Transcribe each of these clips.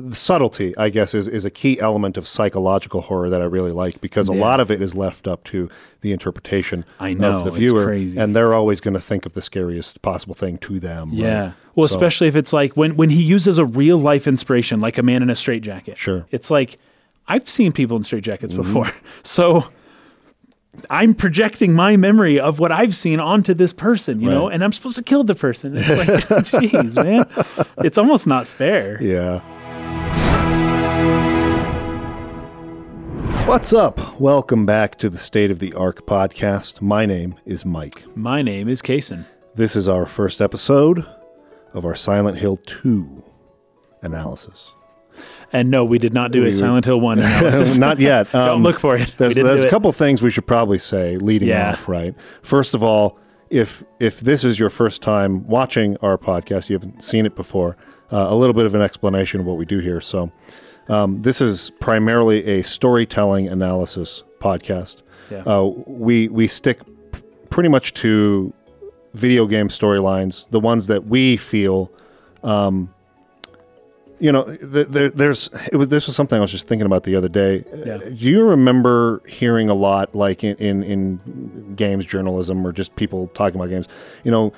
the subtlety, I guess, is, is a key element of psychological horror that I really like because a Yeah. lot of it is left up to the interpretation know, of the viewer, and they're always going to think of the scariest possible thing to them. right? Yeah. Well, So- especially if it's like when when he uses a real life inspiration, like a man in a straitjacket. Sure. Mm-hmm. It's like I've seen people in straitjackets before, so I'm projecting my memory of what I've seen onto this person, you know, and I'm supposed to kill the person. It's like, jeez, man, it's almost not fair. Yeah. What's up? Welcome back to the State of the Arc podcast. My name is Mike. My name is Kason. This is our first episode of our Silent Hill 2 analysis. And no, we did not do We- a Silent Hill one analysis. Not yet. Don't Um, look for it. There's, there's a it. couple things we should probably say leading Yeah. off, right? First of all, if if this is your first time watching our podcast, you haven't seen it before, uh, a little bit of an explanation of what we do here. So, um, this is primarily a storytelling analysis podcast. Yeah. Uh, we we stick p- pretty much to video game storylines, the ones that we feel. Um, you know, th- there, there's it was, this was something I was just thinking about the other day. Yeah. Uh, Do you remember hearing a lot, like in, in in games journalism or just people talking about games? You know,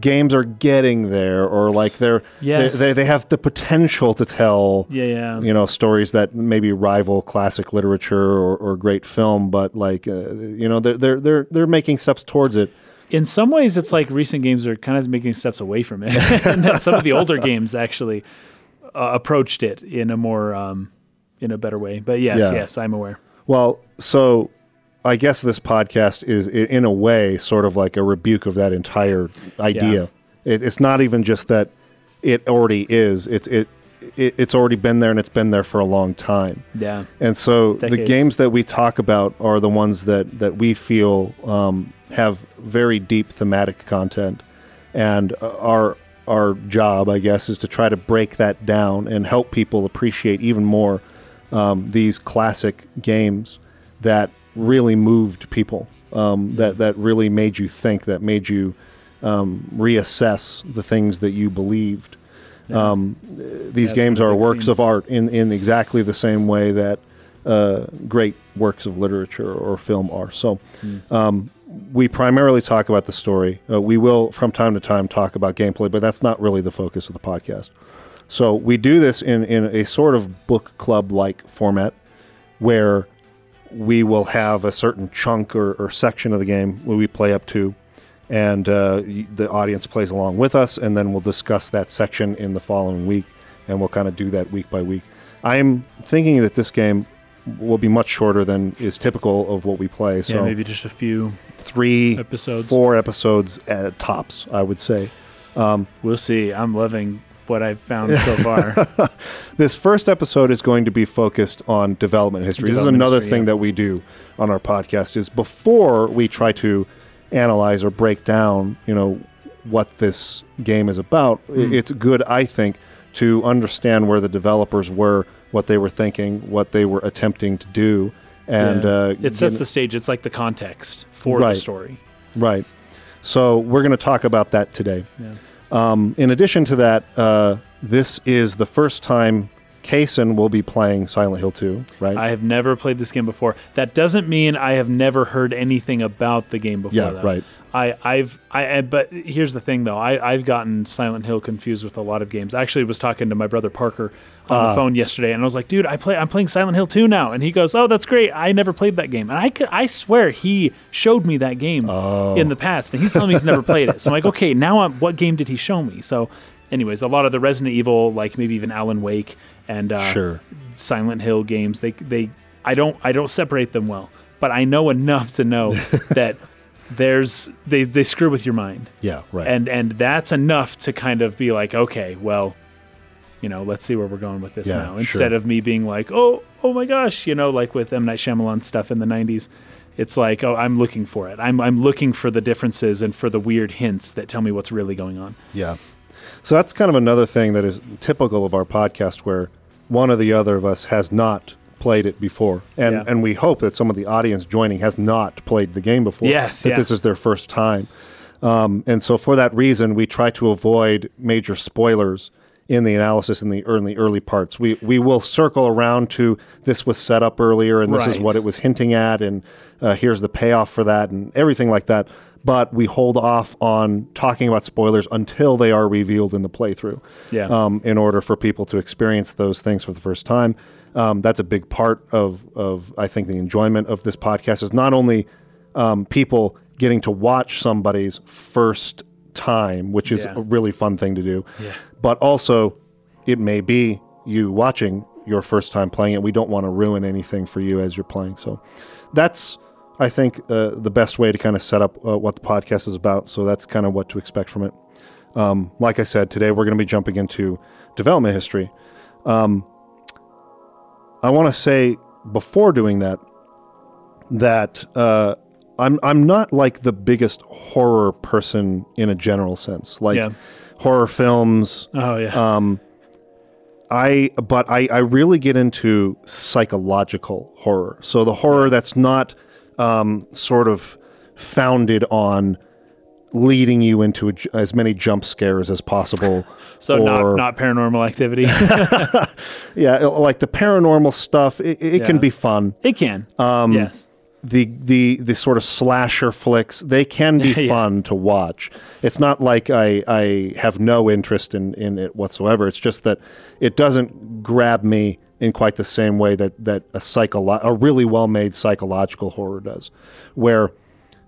games are getting there, or like they're Yes. they, they they have the potential to tell yeah, yeah. you know stories that maybe rival classic literature or, or great film, but like uh, you know they're they're they're they're making steps towards it. in some ways it's like recent games are kind of making steps away from it and that some of the older games actually uh, approached it in a more um, in a better way but yes Yeah. yes i'm aware Well, so I guess this podcast is in a way sort of like a rebuke of that entire idea. It, it's not even just that it already is. It's it, it it's already been there and it's been there for a long time. yeah And so the games that we talk about are the ones that that we feel um, have very deep thematic content, and uh, our our job, I guess, is to try to break that down and help people appreciate even more um, these classic games that really moved people, um, that that really made you think, that made you um, reassess the things that you believed. Um, these That's games are works theme. of art in, in exactly the same way that uh, great works of literature or film are. So, um, we primarily talk about the story. Uh, we will, from time to time, talk about gameplay, but that's not really the focus of the podcast. So, we do this in, in a sort of book club like format where we will have a certain chunk or, or section of the game where we play up to, and uh, the audience plays along with us, and then we'll discuss that section in the following week, and we'll kind of do that week by week. I am thinking that this game will be much shorter than is typical of what we play. So yeah maybe just a few three Episodes. four episodes at tops, I would say. we'll see i'm loving what i've found so far This first episode is going to be focused on development history. this is another history, thing yeah. that we do on our podcast is before we try to analyze or break down, you know, what this game is about, Mm. it's good, I think, to understand where the developers were, what they were thinking, what they were attempting to do, and Yeah. uh, it sets the stage it's like the context for Right. the story Right. So we're going to talk about that today. yeah Um, in addition to that, uh, this is the first time Kason will be playing Silent Hill 2, right? I have never played this game before. That doesn't mean I have never heard anything about the game before. yeah, right. I, I've, I, I- but here's the thing though. I, I've gotten Silent Hill confused with a lot of games. I actually was talking to my brother Parker on Ah. the phone yesterday, and I was like, "Dude, I play, I'm playing Silent Hill 2 now." And he goes, "Oh, that's great. I never played that game." And I, could, I swear he showed me that game Oh. in the past, and he's telling me he's never played it. So I'm like, "Okay, now I'm, what game did he show me?" So, anyways, a lot of the Resident Evil, like maybe even Alan Wake and uh, Sure. Silent Hill games. They they I don't I don't separate them well, but I know enough to know that there's they they screw with your mind, Yeah, right. and and that's enough to kind of be like, okay, well, you know, let's see where we're going with this Yeah, now. sure. Instead of me being like, oh oh my gosh, you know, like with M Night Shyamalan stuff in the '90s. It's like, oh, I'm looking for it. I'm I'm looking for the differences and for the weird hints that tell me what's really going on. yeah. So that's kind of another thing that is typical of our podcast where one or the other of us has not played it before. And Yeah. and we hope that some of the audience joining has not played the game before. Yes, That yeah. this is their first time. Um, and so for that reason, we try to avoid major spoilers in the analysis in the early early parts. We we will circle around to this was set up earlier, and this is what it was hinting at, and uh, here's the payoff for that, and everything like that. But we hold off on talking about spoilers until they are revealed in the playthrough Yeah. um, in order for people to experience those things for the first time. Um, that's a big part of, of, I think, the enjoyment of this podcast is not only um, people getting to watch somebody's first time, which is Yeah. a really fun thing to do, Yeah. but also it may be you watching your first time playing it. We don't want to ruin anything for you as you're playing. So that's, I think, uh, the best way to kind of set up uh, what the podcast is about. So that's kind of what to expect from it. Um, like I said, today we're going to be jumping into development history. Um, I want to say before doing that that uh, I'm I'm not like the biggest horror person in a general sense. Like Yeah. horror films, oh yeah. um, I but I, I really get into psychological horror. So the horror that's not um, sort of founded on leading you into a as many jump scares as possible. so not or- not paranormal activity. Yeah, like the paranormal stuff. It, it can be fun. it can. Um, yes. the the the sort of slasher flicks they can be Yeah. fun to watch it's not like i i have no interest in in it whatsoever it's just that it doesn't grab me in quite the same way that that a psycholo- a really well made psychological horror does where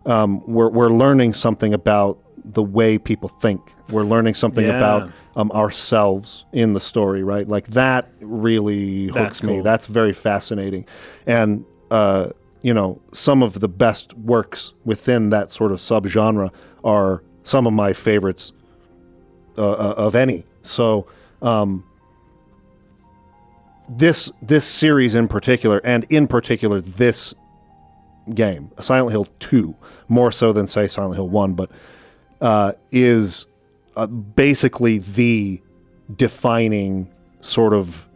um, we're we're learning something about the way people think. We're learning something Yeah. about um, ourselves in the story right? Like that really hooks That's me. cool. that's very fascinating. And uh, you know some of the best works within that sort of subgenre are some of my favorites uh, uh, of any. So um, this this series in particular and in particular this game silent hill 2 more so than say silent hill 1 but uh, is uh, basically the defining sort of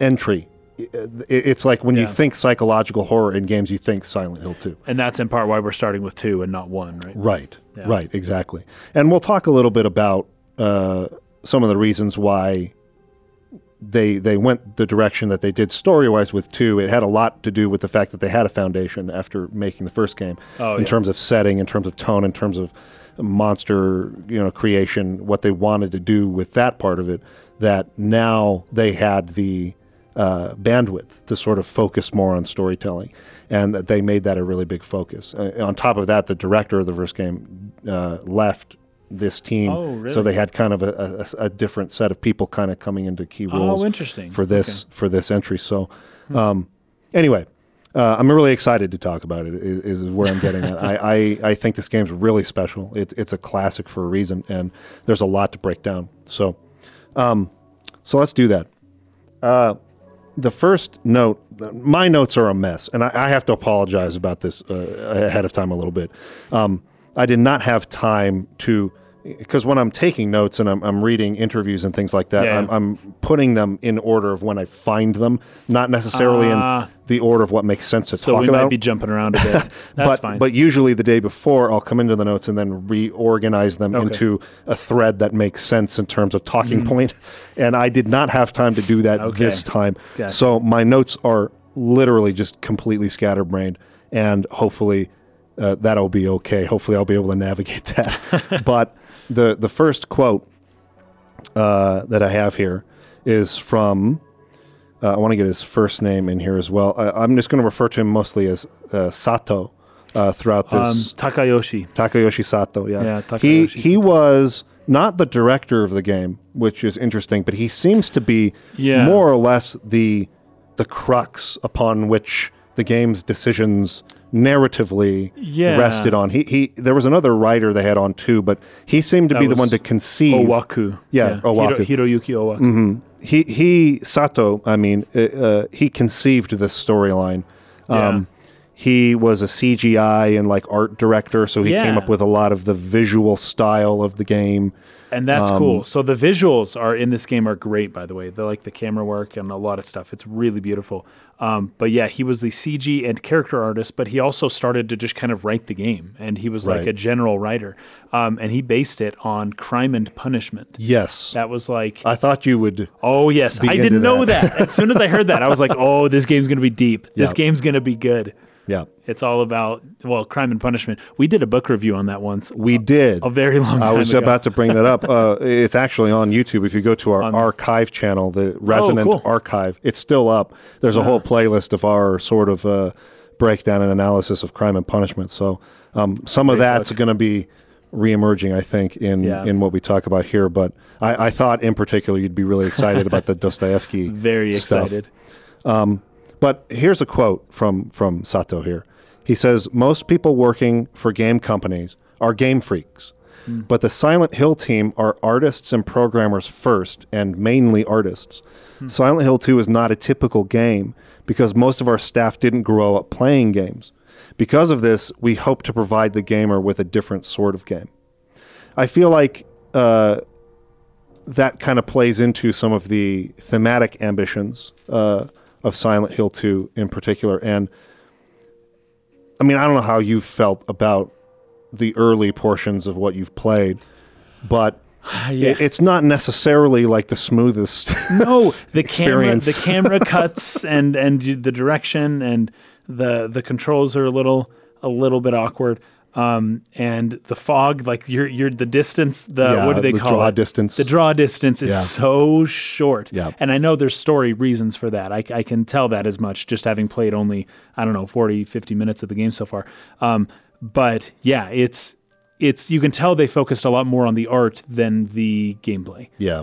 entry. It's like when you think psychological horror in games, you think Silent Hill 2. And that's in part why we're starting with two and not one, right? Right, Yeah. right, exactly. And we'll talk a little bit about uh, some of the reasons why they they went the direction that they did story wise with two. It had a lot to do with the fact that they had a foundation after making the first game Oh, in yeah. terms of setting, in terms of tone, in terms of monster you know creation, what they wanted to do with that part of it. That now they had the uh, bandwidth to sort of focus more on storytelling, and that they made that a really big focus. Uh, on top of that, the director of the first game uh, left this team, Oh, really? so they had kind of a, a, a different set of people kind of coming into key roles Oh, interesting. for this for this entry. So, um, anyway, uh, I'm really excited to talk about it. Is, is where I'm getting at. I, I I think this game's really special. It's it's a classic for a reason, and there's a lot to break down. So, um, so let's do that. Uh, the first note, my notes are a mess, and I, I have to apologize about this uh, ahead of time a little bit. Um, I did not have time to, because when I'm taking notes and I'm, I'm reading interviews and things like that, Yeah. I'm, I'm putting them in order of when I find them, not necessarily Ah. in the order of what makes sense to So talk about. So we might be jumping around a bit. That's but fine. but usually the day before, I'll come into the notes and then reorganize them Okay. into a thread that makes sense in terms of talking point. And I did not have time to do that Mm. Okay. this time. Gotcha. So my notes are literally just completely scatterbrained, and hopefully uh, that'll be okay. Hopefully I'll be able to navigate that. but the the first quote uh, that I have here is from. Uh, I want to get his first name in here as well. I, I'm just going to refer to him mostly as uh, Sato uh, throughout um, this. Takayoshi. Takayoshi Sato, yeah. Yeah, he he was not the director of the game, which is interesting, but he seems to be Yeah. more or less the the crux upon which the game's decisions narratively Yeah. rested on. He he there was another writer they had on too, but he seemed to That be the one to conceive Owaku. Yeah, Owaku. Hiro, Hiroyuki Owaku. he he Sato, I mean, uh, uh, he conceived this storyline. Um, He was a CGI and like art director, so he came up with a lot of the visual style of the game. And that's Um, cool. So the visuals are in this game are great, by the way. They like the camera work and a lot of stuff. It's really beautiful. Um, but yeah, he was the CG and character artist, but he also started to just kind of write the game, and he was like a general writer. Um, and he based it on Crime and Punishment. Yes. That was like, I thought you would. oh yes, I didn't know that. that. As soon as I heard that, I was like, oh, this game's gonna be deep. This game's gonna be good. Yeah. It's all about well, Crime and Punishment. We did a book review on that once. We did. a very long time I was ago. about to bring that up. Uh, it's actually on YouTube. If you go to our archive channel, the Resonant Oh, cool. Archive, it's still up. There's a whole playlist of our sort of uh, breakdown and analysis of crime and punishment. So um, some of that's going to be reemerging, I think, in Yeah. in what we talk about here. But I, I thought, in particular, you'd be really excited about the Dostoevsky. very stuff. excited. But here's a quote from from Sato here. He says, "Most people working for game companies are game freaks, but the Silent Hill team are artists and programmers first, and mainly artists. Silent Hill 2 is not a typical game because most of our staff didn't grow up playing games. Because of this, we hope to provide the gamer with a different sort of game." I feel like uh, that kind of plays into some of the thematic ambitions uh, of Silent Hill 2 in particular. And I mean, I don't know how you felt about the early portions of what you've played, but Yeah. it, it's not necessarily like the smoothest. no, the camera, the camera cuts and and the direction and the the controls are a little a little bit awkward. Um, and the fog, like you're you're the distance, the Yeah, what do they the call draw it? distance. The draw distance is Yeah. so short. Yeah. And I know there's story reasons for that. I, I can tell that as much just having played only, I don't know, 40, 50 minutes of the game so far. Um, but yeah, it's, it's, you can tell they focused a lot more on the art than the gameplay yeah.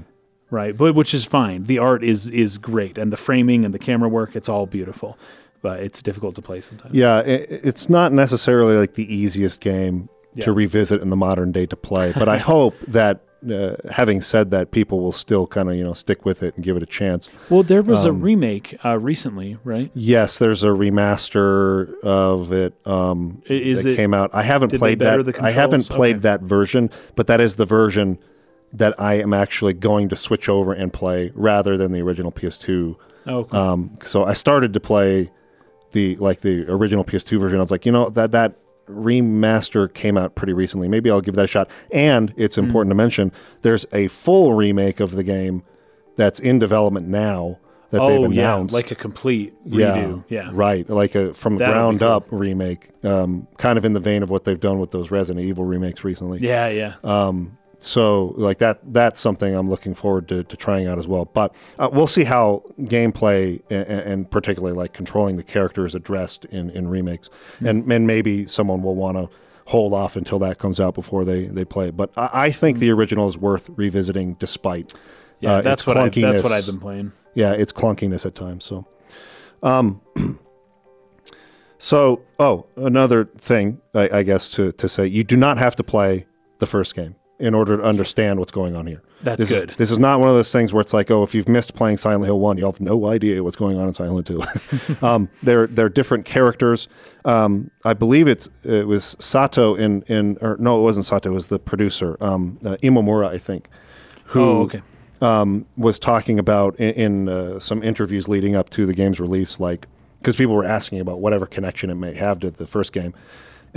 right? But which is fine. The art is is great, and the framing and the camera work, it's all beautiful. But it's difficult to play sometimes. Yeah, it, it's not necessarily like the easiest game Yeah. to revisit in the modern day to play, but I hope that uh, having said that, people will still kind of you know stick with it and give it a chance. Well, there was Um, a remake uh, recently, right? Yes, there's a remaster of it um, Is that it? came out. I haven't played that. I haven't played Okay. that version, but that is the version that I am actually going to switch over and play rather than the original PS2 oh, cool. um, so I started to play the like the original PS2 version. I was like, you know, that that remaster came out pretty recently. Maybe I'll give that a shot. And it's Hmm. important to mention there's a full remake of the game that's in development now that they've oh yeah, announced. like a complete yeah, redo. Yeah, right, like a from the That ground cool. up remake, um, kind of in the vein of what they've done with those Resident Evil remakes recently. yeah, yeah. Um, so like that that's something I'm looking forward to, to trying out as well. But uh, we'll see how gameplay and, and particularly like controlling the character is addressed in, in remakes, Hmm. and and maybe someone will want to hold off until that comes out before they they play. But I, I think the original is worth revisiting despite Hmm. yeah, uh, that's what I, that's what I've been playing. yeah its clunkiness at times. So. Um, so, oh, another thing, I, I guess, to, to say, you do not have to play the first game in order to understand what's going on here. That's this good. Is, this is not one of those things where it's like, oh, if you've missed playing Silent Hill One, you'll have no idea what's going on in Silent Hill Two. um, they're they're different characters. Um, I believe it's it was Sato in in or no, it wasn't Sato. It was the producer, um, uh, Imamura, I think, who oh, okay. um, was talking about in, in uh, some interviews leading up to the game's release, like because people were asking about whatever connection it may have to the first game,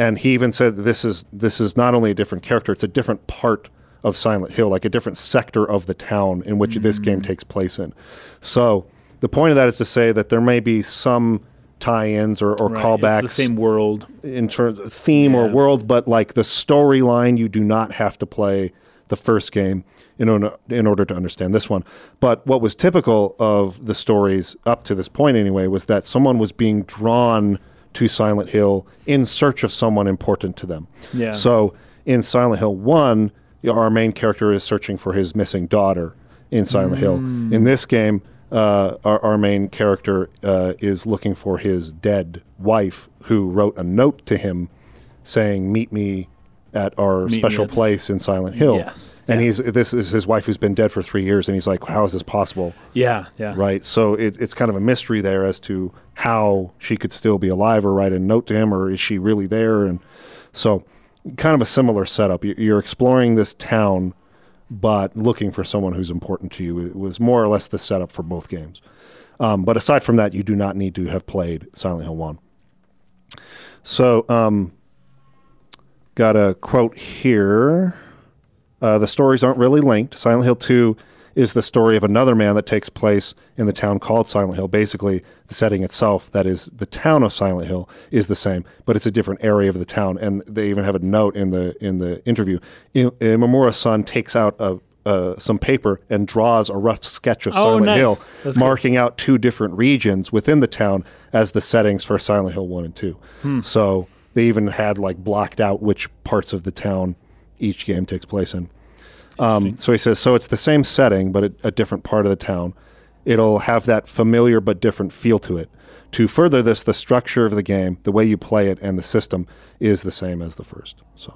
and he even said this is this is not only a different character; it's a different part of Silent Hill, like a different sector of the town in which this game mm-hmm. takes place in. So the point of that is to say that there may be some tie-ins or, or Right. callbacks It's the same world. in terms of theme or world, but like the storyline, you do not have to play the first game in order, in order to understand this one. But what was typical of the stories up to this point, anyway, was that someone was being drawn to Silent Hill in search of someone important to them. Yeah. So in Silent Hill 1, you know, our main character is searching for his missing daughter in Silent Hill. Mm. In this game, uh, our, our main character uh, is looking for his dead wife who wrote a note to him saying, Meet me at our Meet special place in Silent Hill. Yes. And Yeah. he's this is his wife who's been dead for three years, and he's like, How is this possible? Yeah, yeah. right? So it, it's kind of a mystery there as to how she could still be alive or write a note to him, or is she really there? And so, kind of a similar setup. You- You're exploring this town but looking for someone who's important to you it was more or less the setup for both games. Um, but aside from that, you do not need to have played Silent Hill 1. So, um, got a quote here. Uh, the stories aren't really linked. Silent Hill 2 is the story of another man that takes place in the town called Silent Hill. Basically, the setting itself, that is the town of Silent Hill, is the same, but it's a different area of the town. And they even have a note in the in the interview. I- Imamura-san takes out a, uh, some paper and draws a rough sketch of Oh, Silent nice. Hill, That's marking out two different regions within the town as the settings for Silent Hill 1 and 2. Hmm. So they even had like blocked out which parts of the town each game takes place in. Um, so he says, so it's the same setting, but a, a different part of the town. It'll have that familiar but different feel to it. To further this, the structure of the game, the way you play it, and the system is the same as the first. So,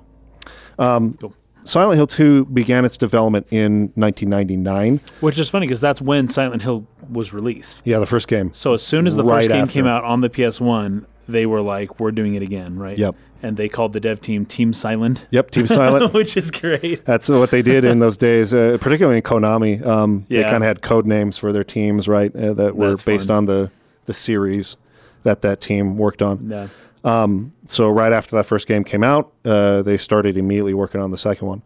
um, Cool. Silent Hill 2 began its development in 1999. Which is funny because that's when Silent Hill was released. Yeah, the first game. So as soon as the Right first game after. came out on the PS1, they were like, "We're doing it again," right? Yep. And they called the dev team Team Silent, Yep, Team Silent. which is great. That's what they did in those days, uh, particularly in Konami. Um, They kind of had code names for their teams, right? Uh, that were That's based fun. on the the series that that team worked on. Yeah. So right after that first game came out, uh, they started immediately working on the second one.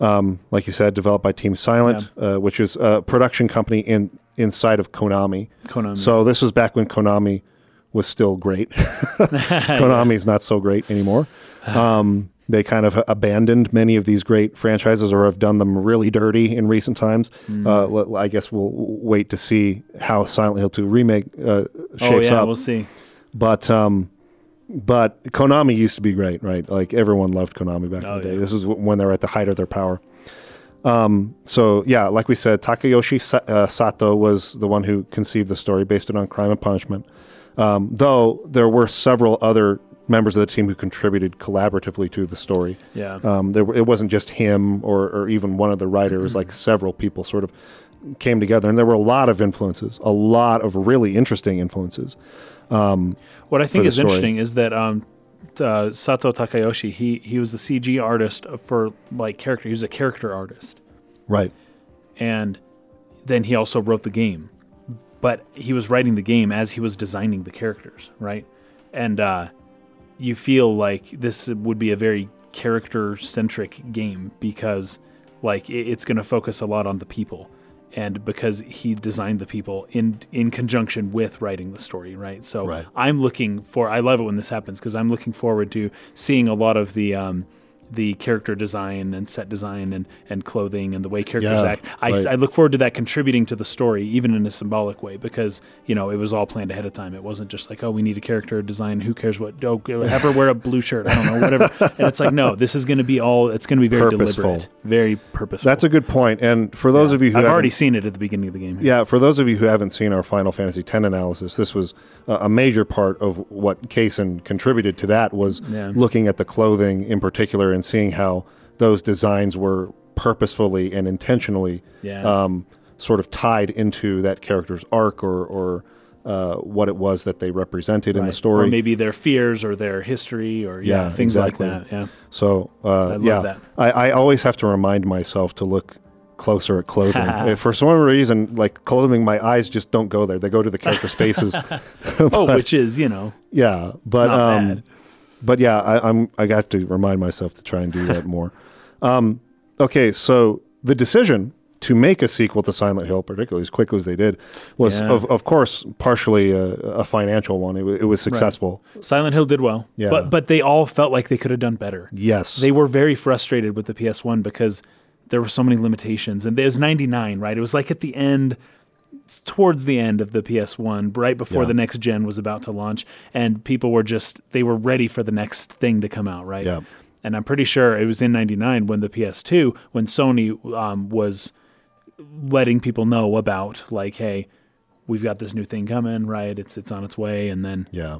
Um, like you said, developed by Team Silent, uh, which is a production company in inside of Konami. Konami. So this was back when Konami was still great. Konami's not so great anymore. Um, they kind of abandoned many of these great franchises or have done them really dirty in recent times. Mm. Uh, I guess we'll wait to see how Silent Hill 2 remake uh, shapes oh yeah, up. we'll see. But um, but Konami used to be great, right? Like everyone loved Konami back Oh, in the day. yeah. This is when they're at the height of their power. Um, so yeah, like we said, Takayoshi Sa- uh, Sato was the one who conceived the story based it on Crime and Punishment. Um, though there were several other members of the team who contributed collaboratively to the story. Yeah. Um, there, it wasn't just him or, or even one of the writers. Mm-hmm. like several people sort of came together, and there were a lot of influences, a lot of really interesting influences. What I think is story. interesting is that um, uh, Sato Takayoshi he he was the CG artist for like character. He was a character artist, Right. and then he also wrote the game. But he was writing the game as he was designing the characters, right? And uh, you feel like this would be a very character centric game because like it's going to focus a lot on the people and because he designed the people in in conjunction with writing the story right so Right. i'm looking for i love it when this happens because i'm looking forward to seeing a lot of the um the character design and set design and, and clothing and the way characters Yeah, act. I, right. I look forward to that contributing to the story, even in a symbolic way, because you know it was all planned ahead of time. It wasn't just like, oh, we need a character design. Who cares what? Oh, have her wear a blue shirt. I don't know, whatever. and it's like, no, this is going to be all. It's going to be very Purposeful. deliberate, very purposeful. That's a good point. And for those of you who I've already seen it at the beginning of the game. Yeah, for those of you who haven't seen our Final Fantasy X analysis, this was a, a major part of what Kason contributed to that was Yeah. looking at the clothing in particular and seeing how those designs were purposefully and intentionally Yeah. um, sort of tied into that character's arc or, or uh, what it was that they represented in the story. or maybe their fears or their history or yeah, Yeah, things exactly. like that. Yeah. So uh, love yeah, that. I, I always have to remind myself to look closer at clothing. For some reason, like clothing, my eyes just don't go there. They go to the characters' faces. Oh, which is you know yeah, but um. But yeah, I, I'm I have to remind myself to try and do that more. Um, okay, so the decision to make a sequel to Silent Hill, particularly as quickly as they did, was Yeah. of of course partially a, a financial one. It, it was successful. Silent Hill did well. Yeah. But but they all felt like they could have done better. Yes, They were very frustrated with the PS1 because there were so many limitations. And it was 99, right? It was like at the end, towards the end of the PS1, right before Yeah. the next gen was about to launch. And people were just, they were ready for the next thing to come out, right? Yeah. And I'm pretty sure it was in 99 when the PS2, when Sony um, was letting people know about, like, hey, we've got this new thing coming, right? It's it's on its way. And then yeah,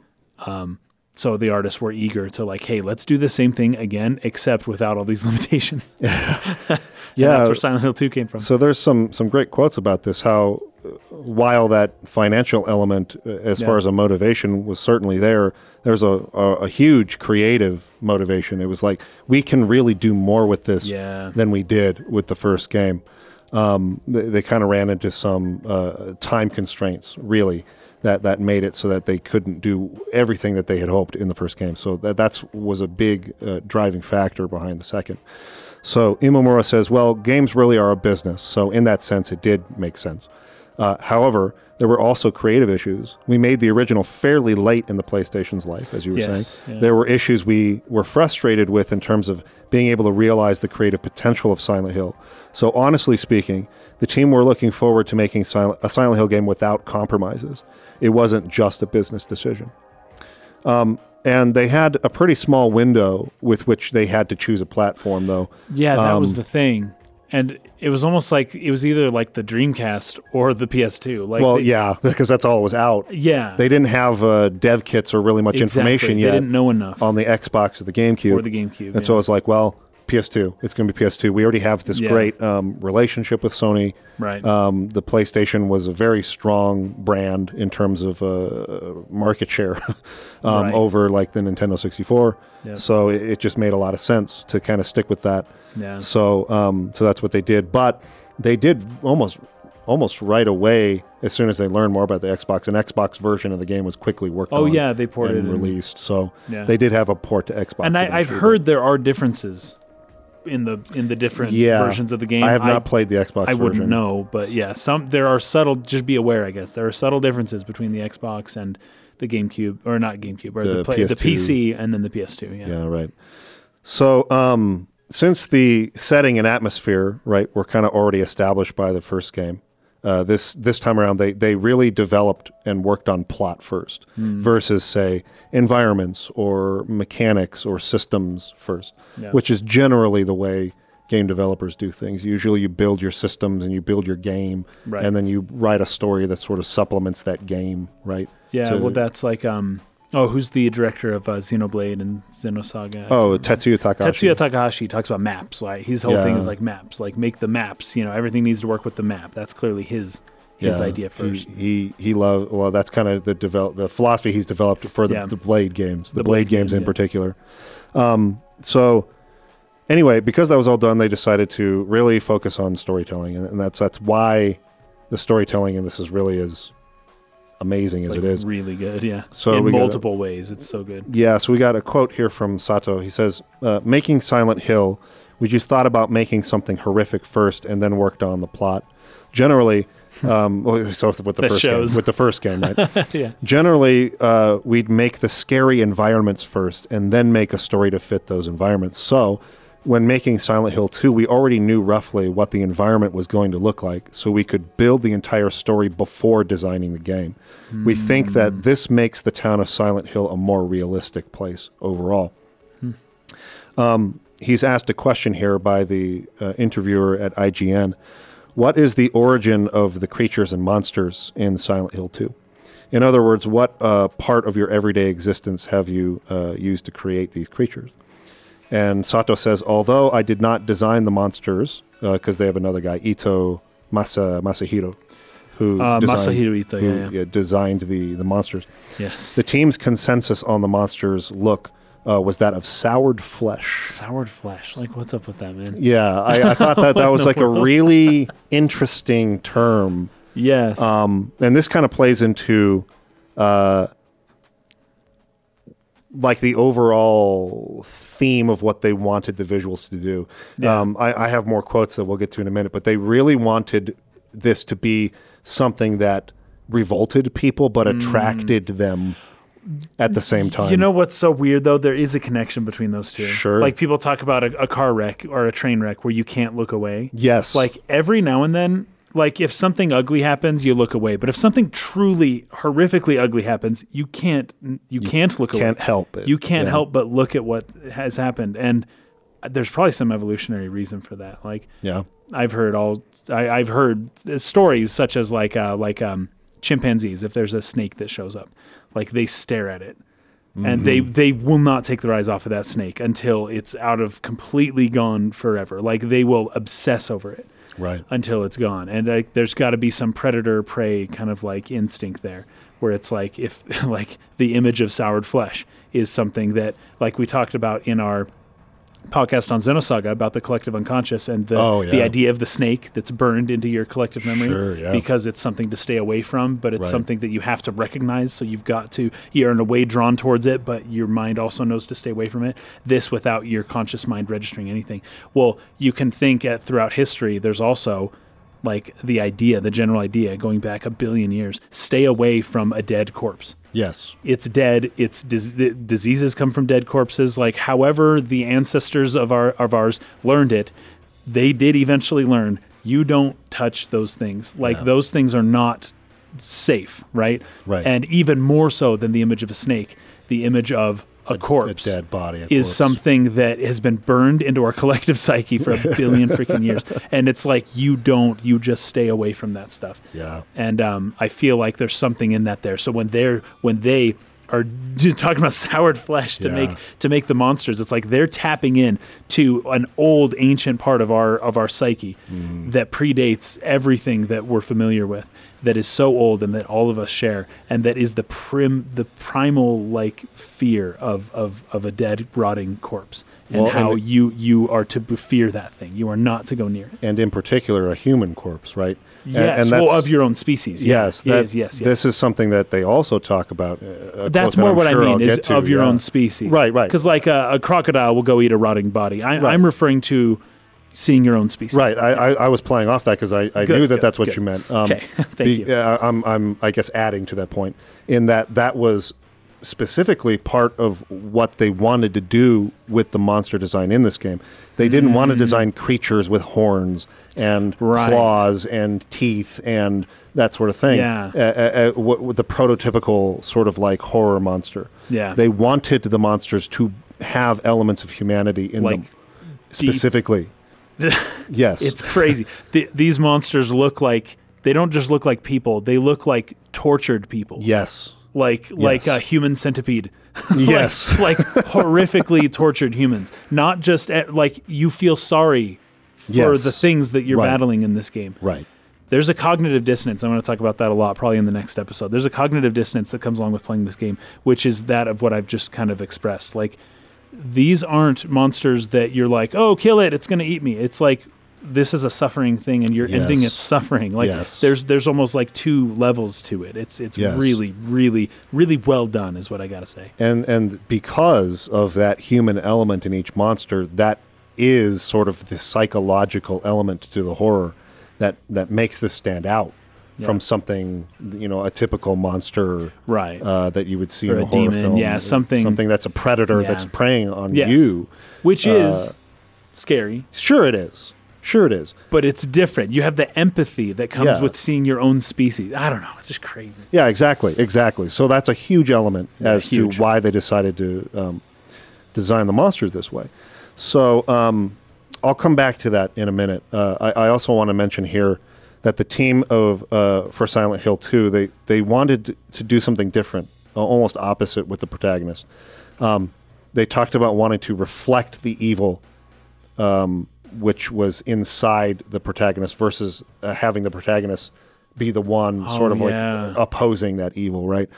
so the artists were eager to like, hey, let's do the same thing again, except without all these limitations. yeah, that's where Silent Hill Two came from. So there's some some great quotes about this. How while that financial element, uh, as Yeah. far as a motivation, was certainly there, there's a, a a huge creative motivation. It was like we can really do more with this Yeah. than we did with the first game. Um, they, they kind of ran into some uh, time constraints, really, that that made it so that they couldn't do everything that they had hoped in the first game. So that that's was a big uh, driving factor behind the second. So Imamura says, well, games really are a business. So in that sense, it did make sense. Uh, however, there were also creative issues. We made the original fairly late in the PlayStation's life, as you were Yes, saying. yeah. There were issues we were frustrated with in terms of being able to realize the creative potential of Silent Hill. So honestly speaking, the team were looking forward to making Silent, a Silent Hill game without compromises. It wasn't just a business decision. Um, and they had a pretty small window with which they had to choose a platform, though. Yeah, that was Um, the thing. And it was almost like it was either like the Dreamcast or the PS2. Like well, they- yeah, because that's all that was out. yeah, They didn't have uh, dev kits or really much exactly. information They yet They didn't know enough on the Xbox or the GameCube. or the GameCube. and so I was like, well, PS2. It's going to be PS2. We already have this Yeah. great um, relationship with Sony. right. Um, the PlayStation was a very strong brand in terms of uh, market share um, Right. over like the Nintendo 64. Yep. So it, it just made a lot of sense to kind of stick with that. yeah. So um, so that's what they did. But they did almost almost right away as soon as they learned more about the Xbox. An Xbox version of the game was quickly worked Oh on yeah, they ported and released. So Yeah. they did have a port to Xbox. and I, I've heard there are differences in the in the different Yeah. versions of the game. I have not played the Xbox I wouldn't version. know, but yeah, some there are subtle. Just be aware, I guess there are subtle differences between the Xbox and the GameCube, or not GameCube, or the, The play, the PC and then the PS2. Yeah, Yeah, right. So, um, since the setting and atmosphere, right, were kind of already established by the first game, uh, this this time around they they really developed and worked on plot first, Hmm. versus say environments or mechanics or systems first, Yeah. which is generally the way game developers do things. Usually, you build your systems and you build your game, Right. and then you write a story that sort of supplements that game, right? yeah. well, that's like um. Oh, who's the director of uh, Xenoblade and Xenosaga? Oh, Tetsuya Takahashi. Tetsuya Takahashi talks about maps. right? his whole thing is like maps. Like make the maps. You know, everything needs to work with the map. That's clearly his his Yeah, idea first. He he, he loved well. That's kind of the develop the philosophy he's developed for the, Yeah. the Blade games, the, The Blade, Blade games, games, in yeah. particular. Um, so anyway, because that was all done, they decided to really focus on storytelling, and, and that's that's why the storytelling in this is really as amazing It's as like it is. really good. Yeah, So in multiple ways, it's so good. Yeah, so we got a quote here from Sato. He says, uh, "Making Silent Hill, we just thought about making something horrific first, and then worked on the plot. Generally, um, well, so with the That first shows. game, with the first game, right? yeah, Generally, uh, we'd make the scary environments first, and then make a story to fit those environments. So." When making Silent Hill 2, we already knew roughly what the environment was going to look like, so we could build the entire story before designing the game. We think that this makes the town of Silent Hill a more realistic place overall. Um, he's asked a question here by the uh, interviewer at IGN What is the origin of the creatures and monsters in Silent Hill 2? In other words, what uh, part of your everyday existence have you uh, used to create these creatures? And Sato says, although I did not design the monsters, because they have another guy, Ito Masa Masahiro, who uh, designed, Masahiro Ito. who, Yeah, yeah. yeah, designed the, the monsters. yes. The team's consensus on the monsters' look uh, was that of soured flesh. Soured flesh. Like, what's up with that, man? Yeah, I, I thought that that was like a really interesting term. Yes. Um, and this kind of plays into uh, like the overall theme of what they wanted the visuals to do. Yeah. Um, I, I have more quotes that we'll get to in a minute, but they really wanted this to be something that revolted people but attracted them at the same time. You know what's so weird though? There is a connection between those two. Sure. Like people talk about a, a car wreck or a train wreck where you can't look away. yes, Like every now and then, like if something ugly happens, you look away. But if something truly horrifically ugly happens, you can't you, can't look away. can't help it. You can't Yeah. help but look at what has happened. And there's probably some evolutionary reason for that. Like Yeah, I've heard all I, I've heard stories such as like uh, like um, chimpanzees. If there's a snake that shows up, like they stare at it, and they mm-hmm. they will not take their eyes off of that snake until it's out of completely gone forever. Like they will obsess over it Right. until it's gone. And like, there's got to be some predator prey kind of like instinct there, where it's like if like the image of soured flesh is something that like we talked about in our podcast on Xenosaga about the collective unconscious and the Oh, the idea of the snake that's burned into your collective memory Sure, yeah. because it's something to stay away from, but it's Right. something that you have to recognize. So you've got to you're in a way drawn towards it, but your mind also knows to stay away from it. This without your conscious mind registering anything. Well, you can think at throughout history. There's also like the idea, the general idea, going back a billion years, stay away from a dead corpse Yes. it's dead. It's dis- diseases come from dead corpses. Like however the ancestors of our of ours learned it, they did eventually learn. You don't touch those things. Like Yeah. those things are not safe, right? Right. And even more so than the image of a snake, the image of a, corpse A dead body. a is corpse. something that has been burned into our collective psyche for a billion freaking years. And it's like you don't, you just stay away from that stuff Yeah. and um, I feel like there's something in that there. So when they're when they are talking about soured flesh to Yeah. make to make the monsters, it's like they're tapping in to an old ancient part of our of our psyche Mm. that predates everything that we're familiar with. That is so old and that all of us share, and that is the prim the primal like fear of of, of a dead rotting corpse, and Well, how it- you you are to fear that thing. You are not to go near it. And in particular, a human corpse, right? And- Yes, and well, of your own species. Yes, that, is, yes, yes. This is something that they also talk about. uh, That's that more I'm what I mean I'll is to, of your yeah. own species. Right, right. Because like a, a crocodile will go eat a rotting body. I, Right. I'm referring to seeing your own species. Right. I, I, I was playing off that because I, I Good, knew that good, that's what good. you meant. Um, Okay, thank you. uh, I'm, I'm, I guess, adding to that point in that that was specifically part of what they wanted to do with the monster design in this game. They didn't want to design creatures with horns and Mm. Right. claws and teeth and that sort of thing. Yeah. Uh, uh, uh, what the prototypical sort of like horror monster. Yeah. They wanted the monsters to have elements of humanity in Like them specifically. yes. It's crazy. the, these monsters look like they don't just look like people. They look like tortured people. yes. Like like a human centipede. Like- Yes. like, horrifically tortured humans. Not just at, like you feel sorry for Yes. the things that you're Right. battling in this game. Right. there's a cognitive dissonance. I'm going to talk about that a lot, probably in the next episode. There's a cognitive dissonance that comes along with playing this game, which is that of what I've just kind of expressed. Like, these aren't monsters that you're like, oh, kill it, it's going to eat me. It's like this is a suffering thing, and you're ending its suffering. Like, Yes. there's there's almost like two levels to it. It's it's Yes. really really really well done, is what I got to say. And and because of that human element in each monster, that is sort of the psychological element to the horror that that makes this stand out Yeah. from something you know a typical monster Right. uh, that you would see Or in a, a horror demon, film. yeah, something- something that's a predator Yeah. that's preying on Yes. you. which uh, is scary. Sure, it is. Sure, it is. But it's different. You have the empathy that comes Yeah. with seeing your own species. I don't know. It's just crazy. Yeah, exactly, exactly. So that's a huge element as huge. to why they decided to um, design the monsters this way. So um, I'll come back to that in a minute. Uh, I, I also want to mention here that the team of uh, for Silent Hill 2 they they wanted to do something different, almost opposite with the protagonist. Um, they talked about wanting to reflect the evil which was inside the protagonist versus uh, having the protagonist be the one sort of Oh, yeah. like opposing that evil, right?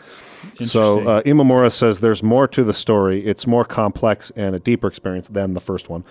So uh, Imamura says there's more to the story. It's more complex and a deeper experience than the first one.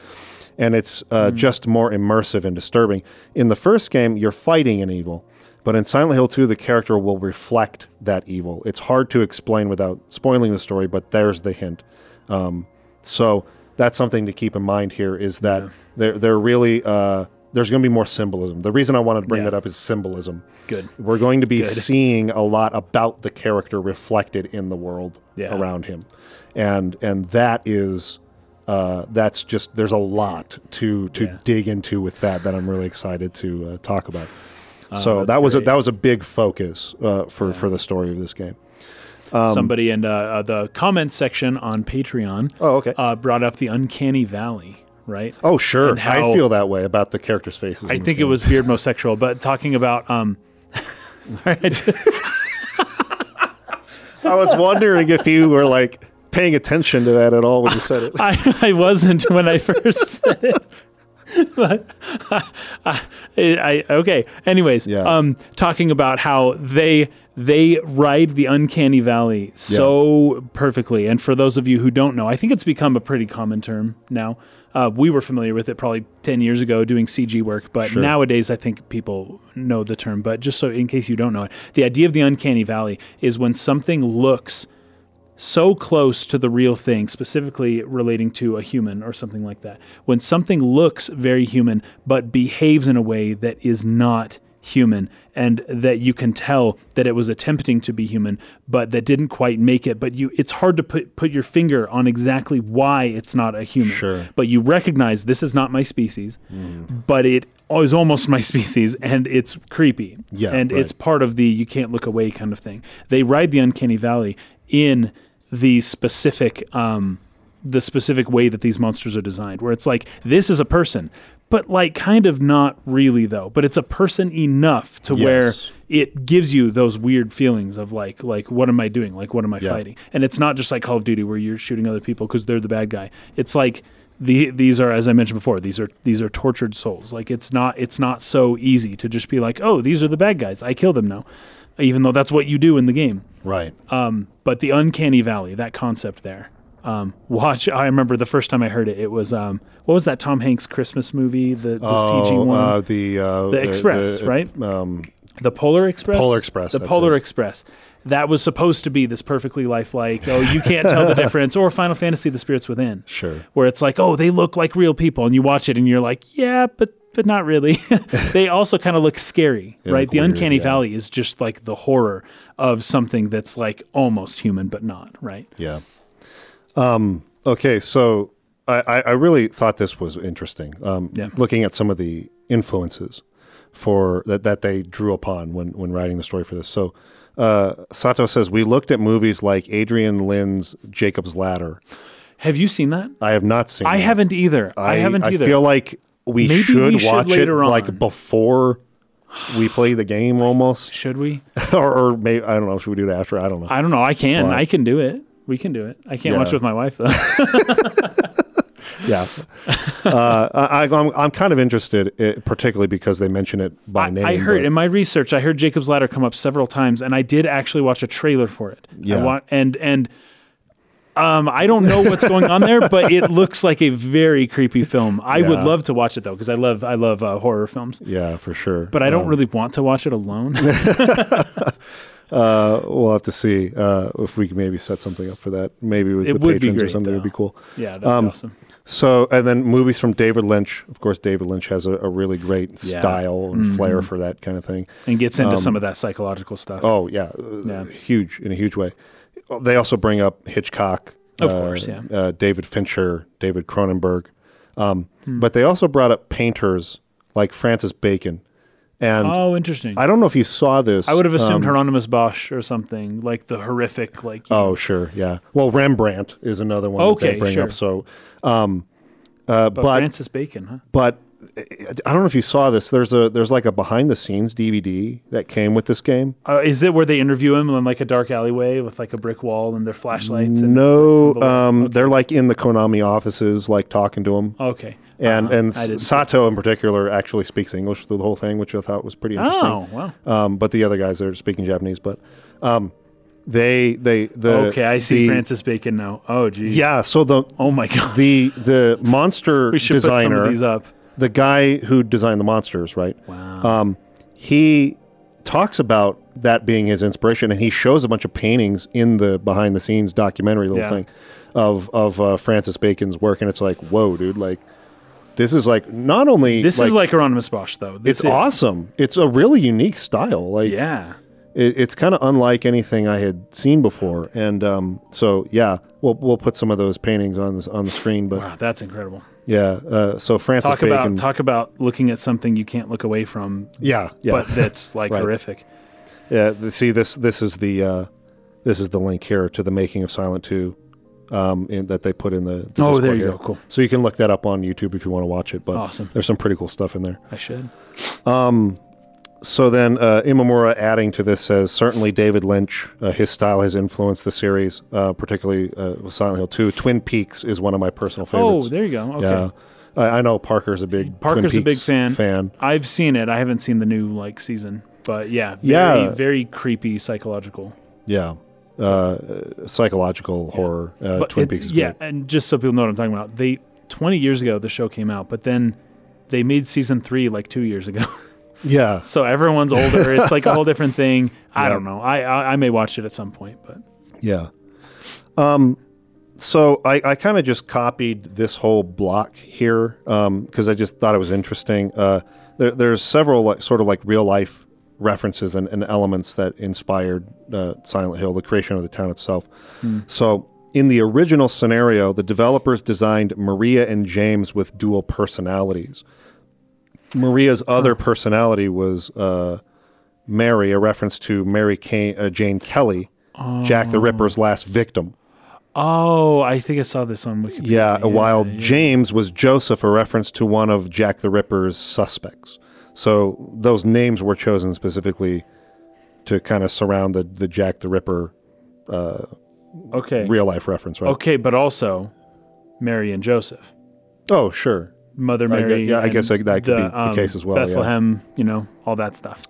And it's uh, just more immersive and disturbing. In the first game, you're fighting an evil. But in Silent Hill 2, the character will reflect that evil. It's hard to explain without spoiling the story, but there's the hint. Um, so that's something to keep in mind here is that they're, they're really, uh, there's going to be more symbolism. The reason I wanted to bring Yeah. that up is symbolism. Good. We're going to be Good. seeing a lot about the character reflected in the world Yeah. around him, and and that is uh, that's just there's a lot to to Yeah. dig into with that that I'm really excited to uh, talk about. Oh, so that was a, that was a big focus uh, for for the story of this game. Um, Somebody in uh, uh, the comments section on Patreon Oh, okay. uh, brought up the Uncanny Valley, right? oh, sure. I feel that way about the characters' faces. I think it game. was beardmosexual, but talking about um, sorry, I just, I was wondering if you were like paying attention to that at all when you said it. I, I wasn't when I first said it. but I, I, okay. Anyways, Yeah. um, talking about how they they ride the uncanny valley so perfectly. And for those of you who don't know, I think it's become a pretty common term now. Uh, we were familiar with it probably 10 years ago doing CG work, but Sure. nowadays I think people know the term. But just so in case you don't know it, the idea of the uncanny valley is when something looks so close to the real thing, specifically relating to a human or something like that. When something looks very human but behaves in a way that is not human and that you can tell that it was attempting to be human but that didn't quite make it but you it's hard to put put your finger on exactly why it's not a human Sure. but you recognize this is not my species mm. but it is almost my species and it's creepy Yeah, and right. it's part of the you can't look away kind of thing. They ride the uncanny valley in the specific um, the specific way that these monsters are designed, where it's like this is a person, but like kind of not really though. But it's a person enough to where it gives you those weird feelings of like like what am I doing? Like what am I Yeah. fighting? And it's not just like Call of Duty where you're shooting other people because they're the bad guy. It's like the, these are as I mentioned before these are these are tortured souls. Like it's not it's not so easy to just be like oh these are the bad guys I kill them now, even though that's what you do in the game. right. Um, but the uncanny valley, that concept there. Um, watch. I remember the first time I heard it. It was um, what was that Tom Hanks Christmas movie? The, the CG oh, one, uh, the uh, The Express, right? Um, the Polar Express. Polar Express, The Polar it. Express. That was supposed to be this perfectly lifelike. Oh, you can't tell the difference. Or Final Fantasy: The Spirits Within, sure. where it's like, oh, they look like real people, and you watch it and you're like, yeah, but but not really. they also kind of look scary, They right? look the weird, uncanny yeah. valley is just like the horror of something that's like almost human but not, right? Yeah. Um, okay, so I, I I really thought this was interesting. Um, Yeah. Looking at some of the influences for that that they drew upon when when writing the story for this. So uh, Sato says we looked at movies like Adrian Lyne's Jacob's Ladder. Have you seen that? I have not seen. I that. haven't either. I, haven't either. I feel like we Maybe should we should watch it on. like before we play the game almost, Should we? or, or maybe I don't know. Should we do it after? I don't know. I don't know. I can. But- I can do it. We can do it. I can't watch Yeah. it with my wife though. yeah, uh, I, I'm I'm kind of interested, uh, particularly because they mention it by I, name. I heard but- in my research, I heard Jacob's Ladder come up several times, and I did actually watch a trailer for it. Yeah. wa- and and um, I don't know what's going on there, but it looks like a very creepy film. I would love to watch it though, because I love I love uh, horror films. Yeah, for sure. But I don't really want to watch it alone. Uh, we'll have to see uh, if we can maybe set something up for that. Maybe with It the patrons or great, something would be cool. yeah, that'd Um, be awesome. So, and then movies from David Lynch. Of course, David Lynch has a, a really great Yeah. style and Mhm. flair for that kind of thing. And gets into um, some of that psychological stuff. Oh yeah, Yeah. huge in a huge way. They also bring up Hitchcock, Of uh, course, yeah. uh, David Fincher, David Cronenberg, um, Hmm. but they also brought up painters like Francis Bacon, and oh, interesting. I don't know if you saw this. I would have assumed um, Hieronymus Bosch or something like the horrific, like Oh, sure, yeah. Well, Rembrandt is another one that Okay, they bring sure. up. So, um, uh, but, but Francis Bacon, huh? but I don't know if you saw this. There's a there's like a behind the scenes DVD that came with this game. Uh, is it where they interview him in like a dark alleyway with like a brick wall and their flashlights? And No, like, um, Okay. they're like in the Konami offices, like talking to him. okay. And Uh-huh. and I didn't see Sato in particular actually speaks English through the whole thing, which I thought was pretty interesting. Oh wow. Um, but the other guys are speaking Japanese. But um, they they the okay, I see the- Francis Bacon now. Oh geez. Yeah, so the Oh my god. the the monster we should put some designer, of these up. The guy who designed the monsters, right? Wow. Um, he talks about that being his inspiration, and he shows a bunch of paintings in the behind the scenes documentary little Yeah. thing of of uh, Francis Bacon's work, and it's like, whoa, dude, like this is like not only this is like Hieronymus Bosch though. This it's is- awesome. It's a really unique style. Like Yeah. It, it's kind of unlike anything I had seen before, and um, so yeah, we'll we'll put some of those paintings on this on the screen. But Wow, that's incredible. yeah, uh, so Francis Talk Bacon, about talk about looking at something you can't look away from, yeah, yeah, but that's like Right. horrific. yeah. See this this is the uh, this is the link here to the making of Silent Two. Um, that they put in the, the Oh, Discord there you here. go. Cool. So you can look that up on YouTube if you want to watch it. But Awesome. there's some pretty cool stuff in there. I should. So then uh, Imamura adding to this says certainly David Lynch, uh, his style has influenced the series, uh, particularly uh, with Silent Hill 2. Twin Peaks is one of my personal favorites. Oh, there you go. Okay. Yeah, I, I know Parker's a big Parker's a big fan. Fan. I've seen it. I haven't seen the new like season, but yeah, very, Yeah. very creepy psychological. Yeah, uh, psychological horror. Uh, Twin Peaks is yeah, great. and just so people know what I'm talking about, they 20 years ago the show came out, but then they made season three like two years ago. Yeah, so everyone's older. It's like a whole different thing. I Yeah. don't know. I, I I may watch it at some point, but yeah. Um, so I, I kind of just copied this whole block here Um, because I just thought it was interesting. Uh, there, there's several like sort of like real life references and, and elements that inspired uh, Silent Hill, the creation of the town itself. So in the original scenario, the developers designed Maria and James with dual personalities. Maria's other personality was uh, Mary, a reference to Mary Kane, uh, Jane Kelly, Jack the Ripper's last victim. oh, I think I saw this on Wikipedia. Yeah, while yeah. James was Joseph, a reference to one of Jack the Ripper's suspects. So those names were chosen specifically to kind of surround the, the Jack the Ripper okay, real life reference, right? okay, but also Mary and Joseph, Oh, sure. Mother I gue- Mary. yeah, I guess that- that could be the case as well, yeah. Um, Bethlehem, you know, all that stuff.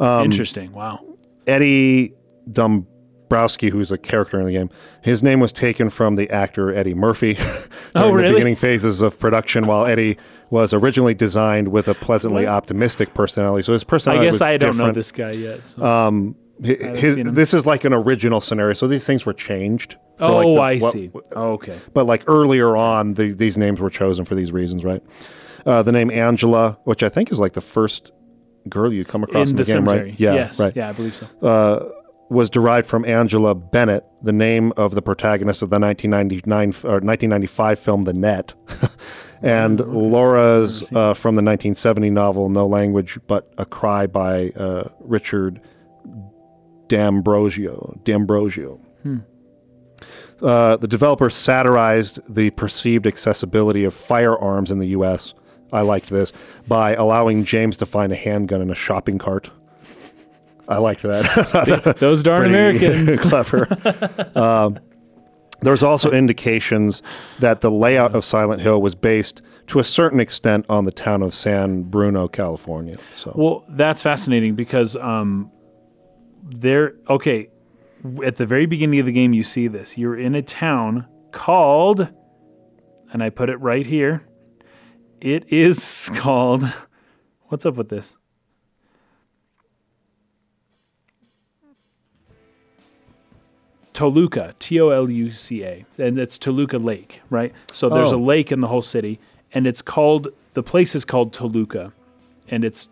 Interesting. Wow. Eddie Dombrowski, who's a character in the game, his name was taken from the actor Eddie Murphy the really? beginning phases of production, while Eddie was originally designed with a pleasantly What? optimistic personality. So his personality. I guess was I don't know this guy yet. So. Um, his- this is like an original scenario, so these things were changed. for, oh, like, the- I what- see. Oh, okay. But like earlier on, the, these names were chosen for these reasons, right? Uh, the name Angela, which I think is like the first girl you come across in, In the, the game, cemetery. right? Yeah, yes. right. Yeah, I believe so. Was derived from Angela Bennett, the name of the protagonist of the 1999 or 1995 film The Net, and Laura's uh, from the 1970 novel No Language But a Cry by uh, Richard D'Ambrosio. D'Ambrosio. Uh, the developer satirized the perceived accessibility of firearms in the U.S. I liked this by allowing James to find a handgun in a shopping cart. I liked that. Those darn Americans. clever. um, there's also indications that the layout of Silent Hill was based to a certain extent on the town of San Bruno, California. So Well, that's fascinating because um, there. Okay, at the very beginning of the game, you see this. You're in a town called, and I put it right here. It is called. What's up with this? Toluca, T O L U C A, and it's Toluca Lake, right? So there's Oh. a lake in the whole city, and it's called the place is called Toluca, and it's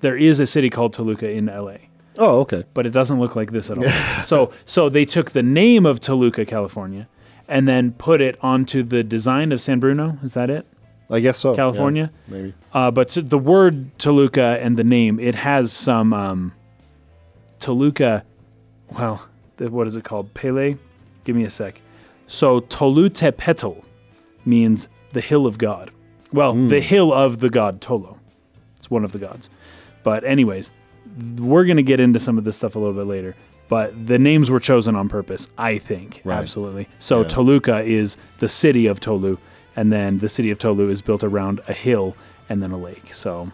there is a city called Toluca in LA, oh, okay. but it doesn't look like this at all. so so they took the name of Toluca, California, and then put it onto the design of San Bruno. Is that it? I guess so. yeah, California? maybe. Uh, but the word Toluca and the name, it has some um, Toluca. Well, what is it called? Pele. Give me a sec. So Tolutepetl means the hill of God. Well, the hill of the god Tolo. It's one of the gods. But anyways, we're gonna get into some of this stuff a little bit later. But the names were chosen on purpose, I think. Right. Absolutely. So Yeah. Toluca is the city of Tolu, and then the city of Tolu is built around a hill and then a lake. So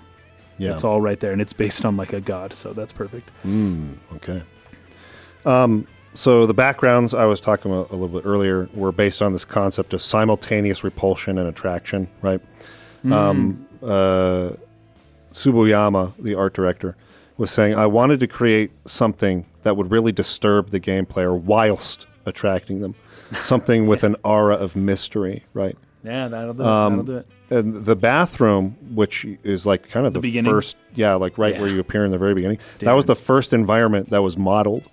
Yeah. it's all right there, and it's based on like a god. So that's perfect. Mm, okay. Um, so the backgrounds I was talking about a little bit earlier were based on this concept of simultaneous repulsion and attraction, right? Um, uh, the art director, was saying, I wanted to create something that would really disturb the game player whilst attracting them. Something with an aura of mystery, right? Yeah, that'll do it. Um, that'll do it. And the bathroom, which is like kind of the, beginning? first, yeah, like right Yeah. where you appear in the very beginning. That was the first environment that was modeled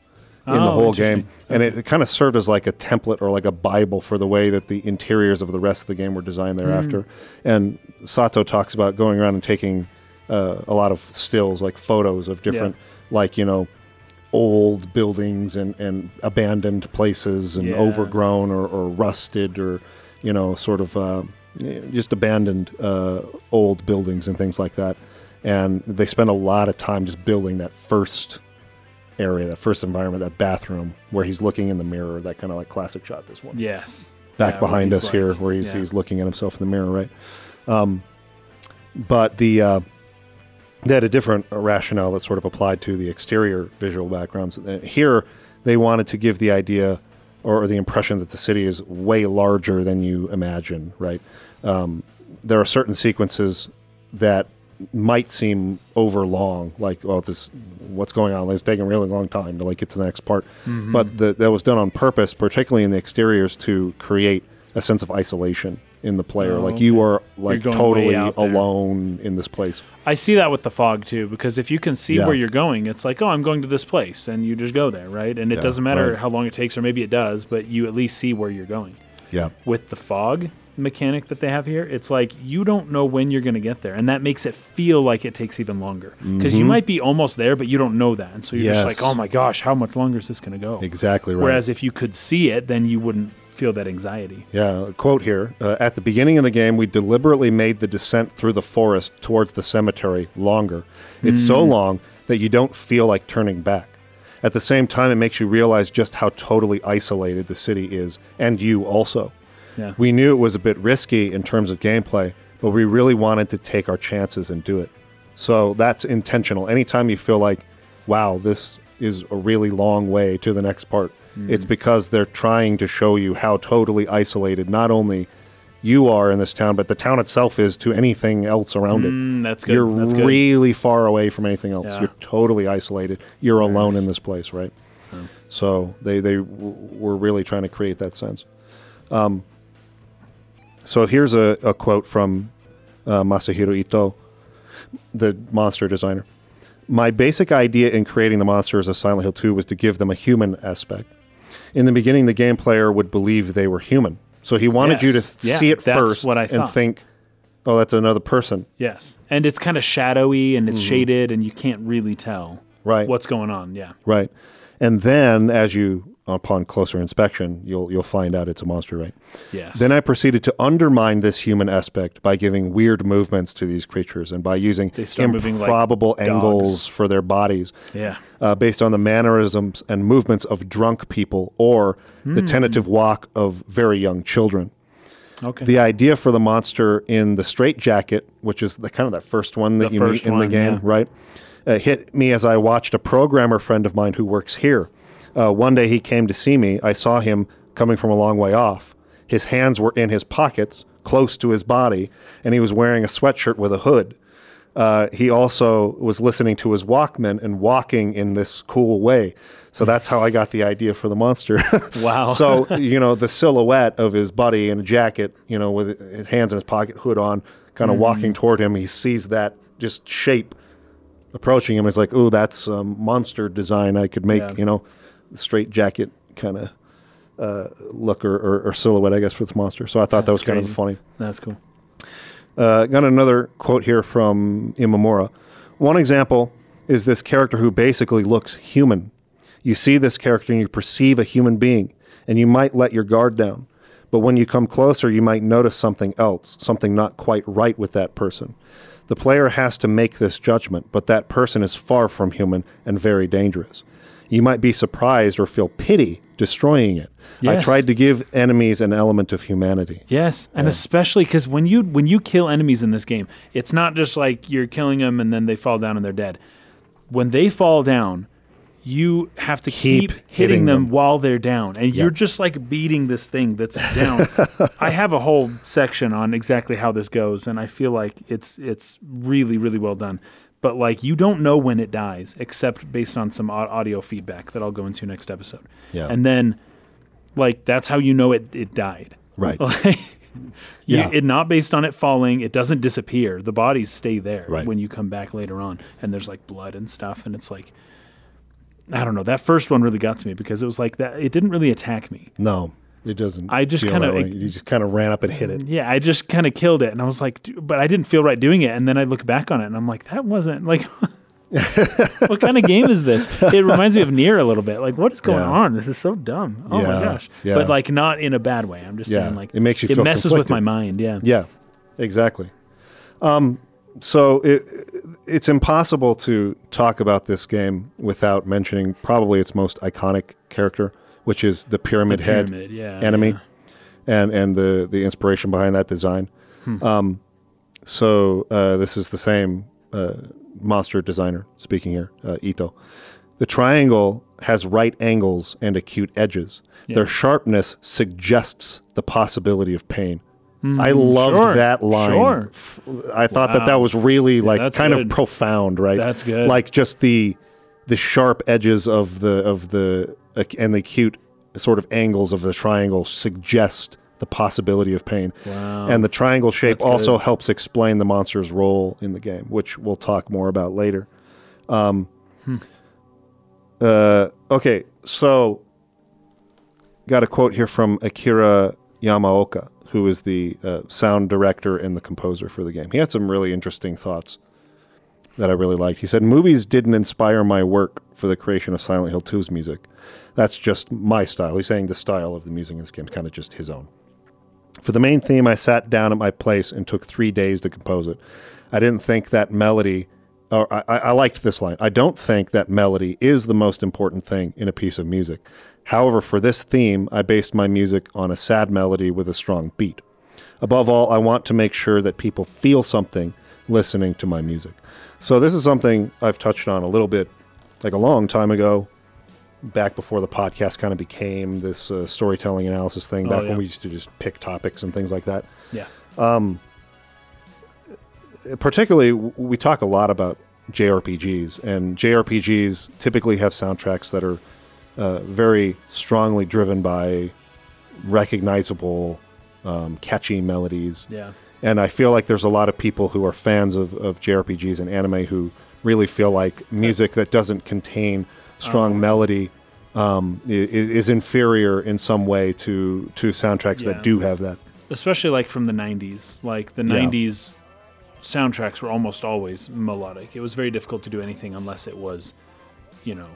in the Oh, whole game, and it, it kind of served as like a template or like a bible for the way that the interiors of the rest of the game were designed thereafter. Hmm. And Sato talks about going around and taking uh, a lot of stills, like photos of different, like you know, old buildings and, and abandoned places and Yeah. overgrown or, or rusted or you know sort of uh, just abandoned uh, old buildings and things like that and they spend a lot of time just building that first area, that first environment, that bathroom where he's looking in the mirror, that kind of like classic shot. This one Yes. back Yeah, behind us like- here, where he's yeah. he's looking at himself in the mirror, right? Um, but the uh, they had a different rationale that sort of applied to the exterior visual backgrounds. Uh, Here, they wanted to give the idea or the impression that the city is way larger than you imagine, right? Um, there are certain sequences that might seem over long, like oh this what's going on? It's taking a really long time to like get to the next part. Mm-hmm. But the, that was done on purpose, particularly in the exteriors, to create a sense of isolation in the player. Oh, like you are like totally alone in this place. I see that with the fog too, because if you can see Yeah. where you're going, it's like, oh, I'm going to this place, and you just go there, right? And it Yeah, doesn't matter right. how long it takes, or maybe it does, but you at least see where you're going. Yeah. With the fog mechanic that they have here, it's like you don't know when you're going to get there, and that makes it feel like it takes even longer because you might be almost there, but you don't know that, and so you're just Mm-hmm. Like, oh my gosh, how much longer is this going to go? Exactly right. Whereas if you could see it, then you wouldn't feel that anxiety. Yeah, a quote here. Uh, at the beginning of the game, we deliberately made the descent through the forest towards the cemetery longer. It's so long that you don't feel like turning back. At the same time, it makes you realize just how totally isolated the city is, and you also. Yeah. We knew it was a bit risky in terms of gameplay, but we really wanted to take our chances and do it. So that's intentional. Anytime you feel like, wow, this is a really long way to the next part, it's because they're trying to show you how totally isolated not only you are in this town, but the town itself is to anything else around it. Mm, that's good. You're that's good. really far away from anything else. Yeah. You're totally isolated. You're alone nice. in this place, right? So they they w- were really trying to create that sense. Um, so here's a, a quote from uh, Masahiro Ito, the monster designer. My basic idea in creating the monsters of Silent Hill 2 was to give them a human aspect. In the beginning, the game player would believe they were human. So he wanted you to Yes. Yeah, see it first what I and think, oh, that's another person. Yes, and it's kind of shadowy and it's shaded, and you can't really tell Mm-hmm. Right. what's going on. Yeah. Right. And then as you upon closer inspection, you'll you'll find out it's a monster, right? Yes. Then I proceeded to undermine this human aspect by giving weird movements to these creatures and by using moving like improbable angles for their bodies yeah. uh, based on the mannerisms and movements of drunk people or the Hmm. tentative walk of very young children. Okay. The idea for the monster in the straight jacket, which is the kind of that first one that The you meet in the game, yeah. right? Uh, hit me as I watched a programmer friend of mine who works here. Uh, one day he came to see me. I saw him coming from a long way off. His hands were in his pockets, close to his body, and he was wearing a sweatshirt with a hood. Uh, he also was listening to his Walkman and walking in this cool way. So that's how I got the idea for the monster. Wow. so you know the silhouette of his buddy in a jacket, you know, with his hands in his pocket, hood on, kind of walking toward him. He sees that just shape approaching him. He's like, "Ooh, that's a monster design. I could make, Yeah. you know, straight jacket kind of uh, look or, or, or silhouette, I guess, for this monster." So I thought that was That's kind of funny. That's cool. Uh, got another quote here from Imamura. One example is this character who basically looks human. You see this character and you perceive a human being, and you might let your guard down. But when you come closer, you might notice something else, something not quite right with that person. The player has to make this judgment, but that person is far from human and very dangerous. You might be surprised or feel pity destroying it. I tried to give enemies an element of humanity. Yes, and especially because when you when you kill enemies in this game, it's not just like you're killing them and then they fall down and they're dead. When they fall down, you have to Keep keep, hitting, hitting them, them. while they're down, and you're just like beating this thing that's down. I have a whole section on exactly how this goes, and I feel like it's it's really really well done. But like you don't know when it dies, except based on some audio feedback that I'll go into next episode. Yeah. and then like that's how you know it it died. Right. Like, you- Yeah. it not based on it falling. It doesn't disappear. The bodies stay there Right. when you come back later on, and there's like blood and stuff, and it's like, I don't know. That first one really got to me because it was like that. It didn't really attack me. No, it doesn't. I just kinda- you just kind of ran up and hit it. Yeah, I just kind of killed it, and I was like, but I didn't feel right doing it. And then I look back on it, and I'm like, that wasn't like. what kind of game is this? It reminds me of NieR a little bit. Like, what is going Yeah. on? This is so dumb. Oh my gosh! yeah. But like, not in a bad way. I'm just Yeah, saying, like, it makes you it messes with my mind. Yeah. Yeah, exactly. Um, so it, it's impossible to talk about this game without mentioning probably its most iconic character, which is the pyramid, head Pyramid, yeah, enemy, yeah. and and the the inspiration behind that design. Um, so uh, this is the same uh, monster designer speaking here, uh, Ito. The triangle has right angles and acute edges. Their sharpness suggests the possibility of pain. I loved Hmm, sure, that line. sure. I thought that Wow. that was really like kind good. of profound, right? That's good. Like just the the sharp edges of the of the and the acute sort of angles of the triangle suggest the possibility of pain. Wow. And the triangle shape That's also good. helps explain the monster's role in the game, which we'll talk more about later. Um, Hmm. uh, okay, so got a quote here from Akira Yamaoka, who is the uh, sound director and the composer for the game. He had some really interesting thoughts that I really liked. He said, Movies didn't inspire my work for the creation of Silent Hill 2's music. That's just my style. He's saying the style of the music in this game is kind of just his own. For the main theme, I sat down at my place and took three days to compose it. I didn't think that melody, or I, I I liked this line. I don't think that melody is the most important thing in a piece of music. However, for this theme, I based my music on a sad melody with a strong beat. Above all, I want to make sure that people feel something listening to my music. So this is something I've touched on a little bit, like a long time ago, back before the podcast kind of became this uh, storytelling analysis thing. Oh, Back yeah. when we used to just pick topics and things like that. yeah. Particularly, we talk a lot about JRPGs, and JRPGs typically have soundtracks that are uh, very strongly driven by recognizable, um, catchy melodies. Yeah. And I feel like there's a lot of people who are fans of, of JRPGs and anime who really feel like music that doesn't contain strong Oh. melody um, i- i- is inferior in some way to to soundtracks Yeah. that do have that. especially like from the 90s like the Yeah. 90s soundtracks were almost always melodic it was very difficult to do anything unless it was you know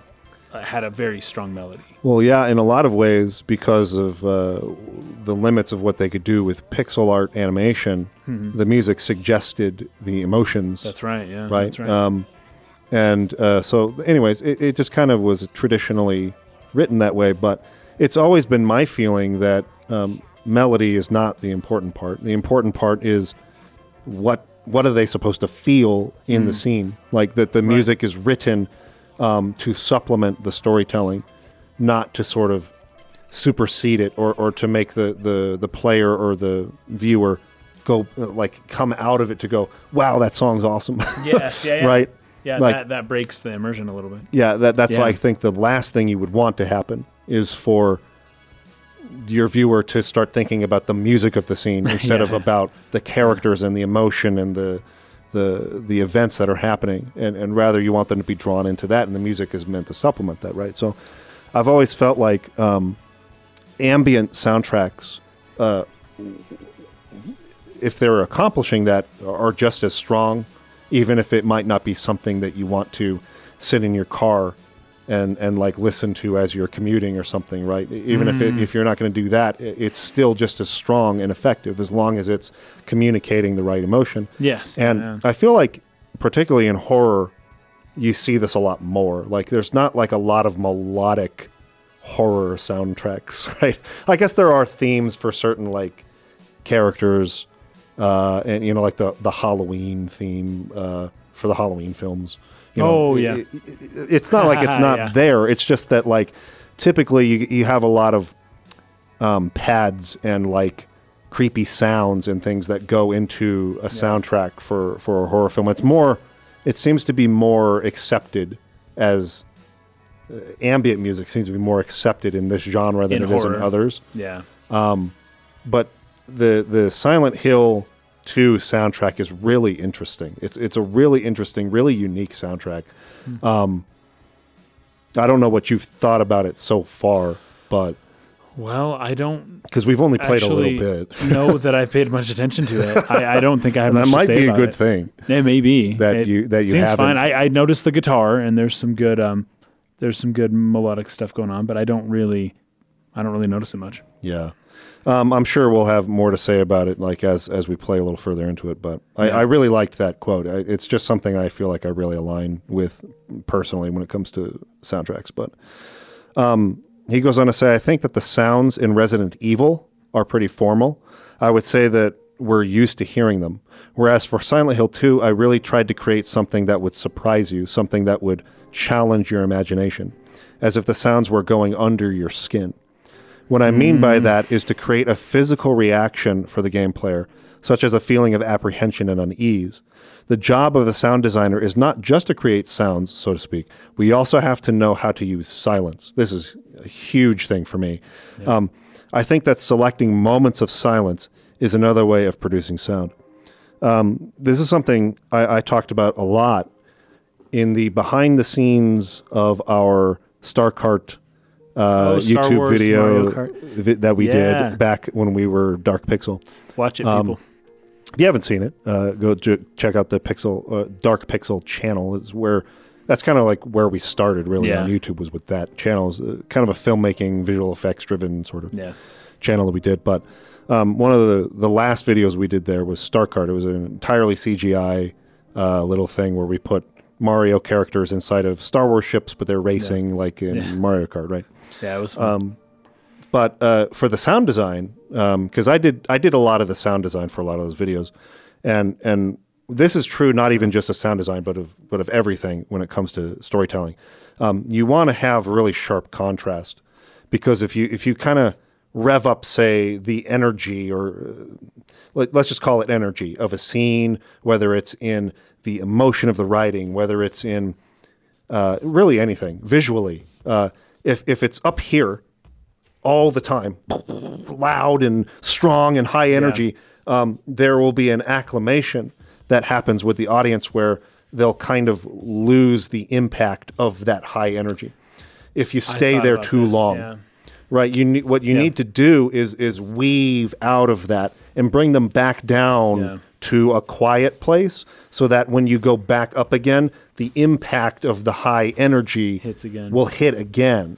had a very strong melody Well, yeah, in a lot of ways, because of uh, the limits of what they could do with pixel art animation, the music suggested the emotions. Mm-hmm. that's right yeah right. that's right Um, and uh, so, anyways, it, it just kind of was traditionally written that way. But it's always been my feeling that um, melody is not the important part. The important part is what what are they supposed to feel in the scene? Like that the music is written um, to supplement the storytelling, not to sort of supersede it or, or to make the, the, the player or the viewer go uh, like come out of it to go, wow, that song's awesome. yes yeah, yeah. right? Yeah like- that, that breaks the immersion a little bit. Yeah, that that's Yeah. I think the last thing you would want to happen is for your viewer to start thinking about the music of the scene instead of about the characters and the emotion and the the the events that are happening. And, and rather you want them to be drawn into that and the music is meant to supplement that right? So i've always felt like um, ambient soundtracks uh, if they're accomplishing that are just as strong even if it might not be something that you want to sit in your car and and like listen to as you're commuting or something right even if it, mm. if you're not going to do that it's still just as strong and effective as long as it's communicating the right emotion yes and yeah. I feel like, particularly in horror, you see this a lot more. Like, there's not like a lot of melodic horror soundtracks, right? I guess there are themes for certain like characters, uh, and you know, like the the Halloween theme uh, for the Halloween films. You know, Oh, yeah. i- i- it's not like it's not Yeah. there. It's just that like typically you you have a lot of um, pads and like creepy sounds and things that go into a soundtrack for for a horror film. It's more, it seems to be more accepted as uh, ambient music seems to be more accepted in this genre than In it is in others. yeah But the the Silent Hill 2 soundtrack is really interesting. It's it's a really interesting, really unique soundtrack. Hmm. Um, I don't know what you've thought about it so far, but well i don't because we've only played a little bit. know that i've paid much attention to it i, I don't think i have that might be a good it. thing. It may be that It you- that you seems haven't- fine. I, I noticed the guitar and there's some good um there's some good melodic stuff going on, but I don't really I don't really notice it much. Yeah. Um, I'm sure we'll have more to say about it, like as as we play a little further into it. But I, Yeah. I really liked that quote. I, it's just something I feel like I really align with personally when it comes to soundtracks. But um, he goes on to say, I think that the sounds in Resident Evil are pretty formal. I would say that we're used to hearing them. Whereas for Silent Hill 2, I really tried to create something that would surprise you, something that would challenge your imagination, as if the sounds were going under your skin. What I mean by that is to create a physical reaction for the game player, such as a feeling of apprehension and unease. The job of a sound designer is not just to create sounds, so to speak. We also have to know how to use silence. This is a huge thing for me. Um, I think that selecting moments of silence is another way of producing sound. Um, this is something I, I talked about a lot in the behind the scenes of our StarCart uh, Oh, YouTube Wars video vi- that we Yeah. did back when we were Dark Pixel. Watch it, Um, people. If you haven't seen it, uh, go j- check out the Pixel uh, Dark Pixel channel. Is where that's kind of like where we started really Yeah. on YouTube was with that channel. It's uh, kind of a filmmaking, visual effects driven sort of Yeah. channel that we did. But um, one of the the last videos we did there was Star Card. It was an entirely CGI uh, little thing where we put Mario characters inside of Star Wars ships, but they're racing like in Yeah. Mario Kart, right? Yeah, it was fun. Um, but uh, for the sound design, because I did I did a lot of the sound design for a lot of those videos, and and this is true not even just of sound design, but of but of everything when it comes to storytelling. Um, you want to have really sharp contrast, because if you if you kind of rev up, say, the energy or uh, let, let's just call it energy of a scene, whether it's in the emotion of the writing, whether it's in uh, really anything visually. Uh, if if it's up here all the time, loud and strong and high energy, um, there will be an acclamation that happens with the audience where they'll kind of lose the impact of that high energy. If you stay there too this, long, yeah. right? You need what you Yeah. need to do is is weave out of that and bring them back down Yeah. To a quiet place, so that when you go back up again, the impact of the high energy Hits again. will hit again.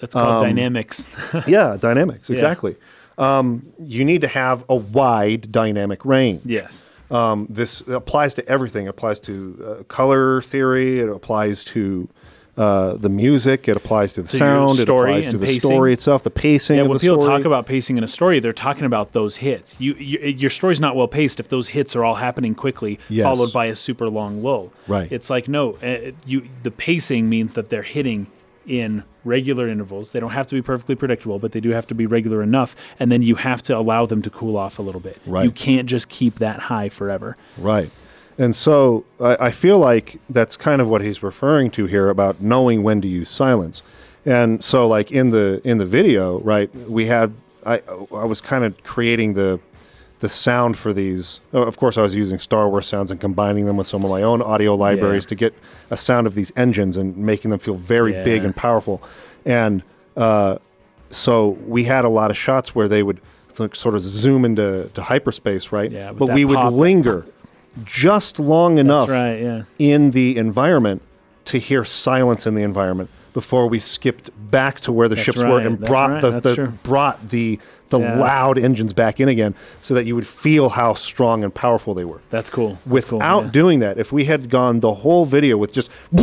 That's called um, dynamics. yeah, dynamics exactly. Um, you need to have a wide dynamic range. yes. Um, this applies to everything. It applies to uh, color theory. It applies to uh, the music. It applies to the your sound. It applies to the pacing. story itself, the pacing. Yeah, when people story. talk about pacing in a story, they're talking about those hits. You, you your story's not well paced if those hits are all happening quickly, Yes. followed by a super long lull. Right. It's like no, uh, you the pacing means that they're hitting in regular intervals. They don't have to be perfectly predictable, but they do have to be regular enough. And then you have to allow them to cool off a little bit. Right. You can't just keep that high forever. Right. And so I, I feel like that's kind of what he's referring to here about knowing when to use silence. And so like in the in the video, right, we had I I was kind of creating the the sound for these. oh, Of course, I was using Star Wars sounds and combining them with some of my own audio libraries Yeah. to get a sound of these engines and making them feel very big and powerful. And uh, so we had a lot of shots where they would sort of zoom into to hyperspace, right? Yeah, but we would pop. linger just long enough right. Yeah. in the environment to hear silence in the environment before we skipped back to where the That's ships were and that's brought right, the, the brought the the Yeah. loud engines back in again so that you would feel how strong and powerful they were. That's cool. That's cool, Without yeah. doing that, if we had gone the whole video with just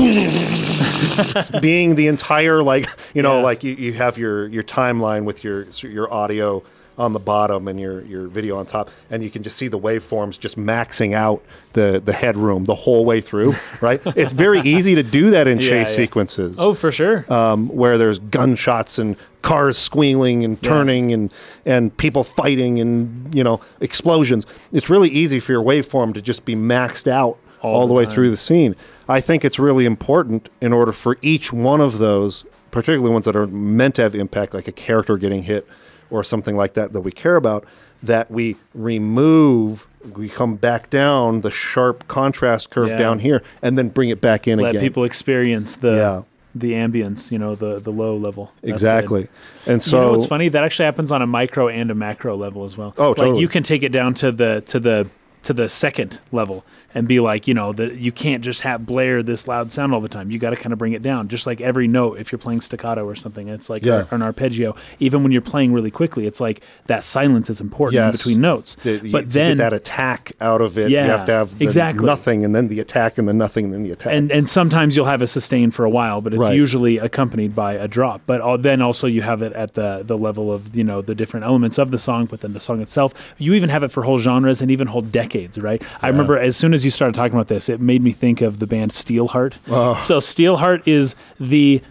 being the entire like you know like you, you have your your timeline with your your audio on the bottom and your your video on top and you can just see the waveforms just maxing out the the headroom the whole way through right it's very easy to do that in Yeah, chase yeah. sequences Oh, for sure. um, where there's gunshots and cars squealing and turning and and people fighting and you know explosions. It's really easy for your waveform to just be maxed out all, All the, the way through the scene. I think it's really important in order for each one of those, particularly ones that are meant to have impact, like a character getting hit or something like that that we care about, that we remove. We come back down the sharp contrast curve Yeah. down here, and then bring it back in Let again. people experience the Yeah. the ambience, you know, the the low level. That's exactly, and so you know what's funny? That actually happens on a micro and a macro level as well. Oh, Like totally. you can take it down to the to the to the second level and be like, you know, that you can't just have blare this loud sound all the time. You got to kind of bring it down, just like every note. If you're playing staccato or something, it's like Yeah. an arpeggio. Even when you're playing really quickly, it's like that silence is important Yes. between notes. The- you- but to then get that attack out of it, Yeah, you have to have the exactly. nothing and then the attack and then nothing and then the attack. and and sometimes you'll have a sustain for a while, but it's Right. usually accompanied by a drop. But all, then also you have it at the the level of you know the different elements of the song, but then the song itself. You even have it for whole genres and even whole decades, right? I remember as soon as you started talking about this, it made me think of the band Steelheart. Oh. So Steelheart is the